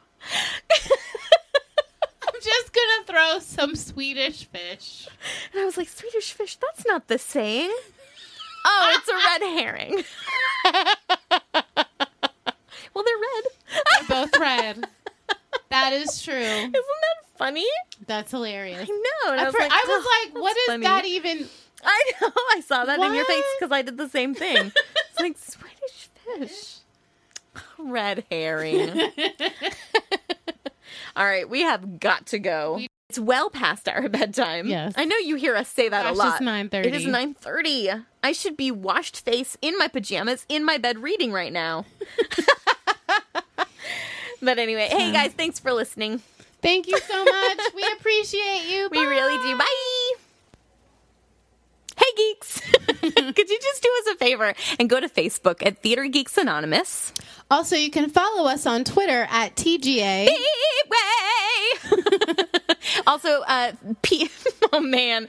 I'm just gonna throw some Swedish fish.
And I was like, Swedish fish, that's not the saying. Oh, it's a red herring. well, they're red.
They're both red. That is true.
Isn't that funny?
That's hilarious.
I know. I was
for-
like,
I was
"Oh,
like, what is
funny."
that even?
I know. I saw that in your face because I did the same thing. It's like Swedish fish. Red herring. All right, we have got to go. It's well past our bedtime.
Yes.
I know you hear us say that
Gosh,
a lot.
it's 9:30.
It is 9:30. I should be washed face in my pajamas in my bed reading right now. but anyway, hey guys, thanks for listening.
Thank you so much. we appreciate you.
We really do. Bye. Hey geeks. Could you just do us a favor and go to Facebook at Theater Geeks Anonymous?
Also, you can follow us on Twitter at TGA.
Also, uh, P- oh man,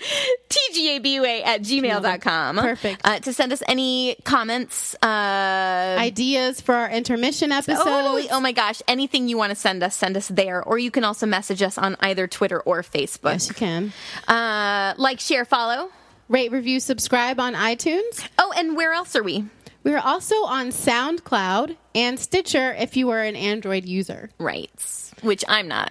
TGABUA at gmail.com.
Perfect.
Uh, to send us any comments, uh,
Ideas for our intermission episode.
Totally. Oh my gosh. Anything you want to send us, send us there. Or you can also message us on either Twitter or Facebook.
Yes, you can.
Uh, like, share, follow.
Rate, review, subscribe on iTunes.
Oh, and where else are we?
We are also on SoundCloud and Stitcher if you are an Android user.
Right. Which I'm not.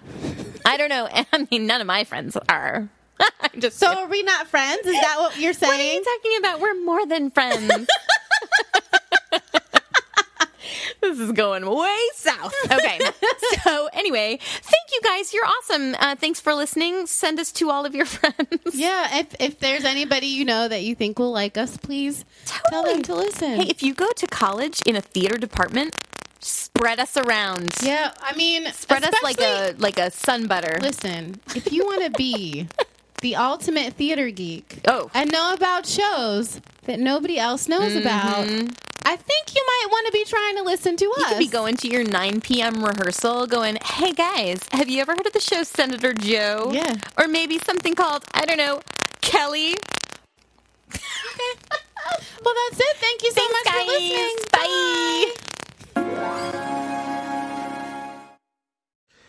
I don't know. I mean, none of my friends are. I'm just
So are we not friends? Is that what you're saying?
What are you talking about? We're more than friends. this is going way south. Okay. so, anyway, thank you guys. You're awesome. Uh, thanks for listening. Send us to all of your friends.
yeah, if if there's anybody you know that you think will like us, please tell them to listen.
Hey, if you go to college in a theater department, spread us around.
yeah, I mean,
Spread us like a like a sun butter.
Listen, if you want to be the ultimate theater geek
Oh.
and know about shows that nobody else knows about, I think you might want to be trying to listen to us.
You could be going to your 9 p.m. rehearsal going, hey guys, have you ever heard of the show Senator Joe?
Yeah.
Or maybe something called, I don't know, Kelly? okay.
Well, that's it. Thank you so
Thanks,
much
guys.
for listening.
Bye.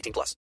18 plus.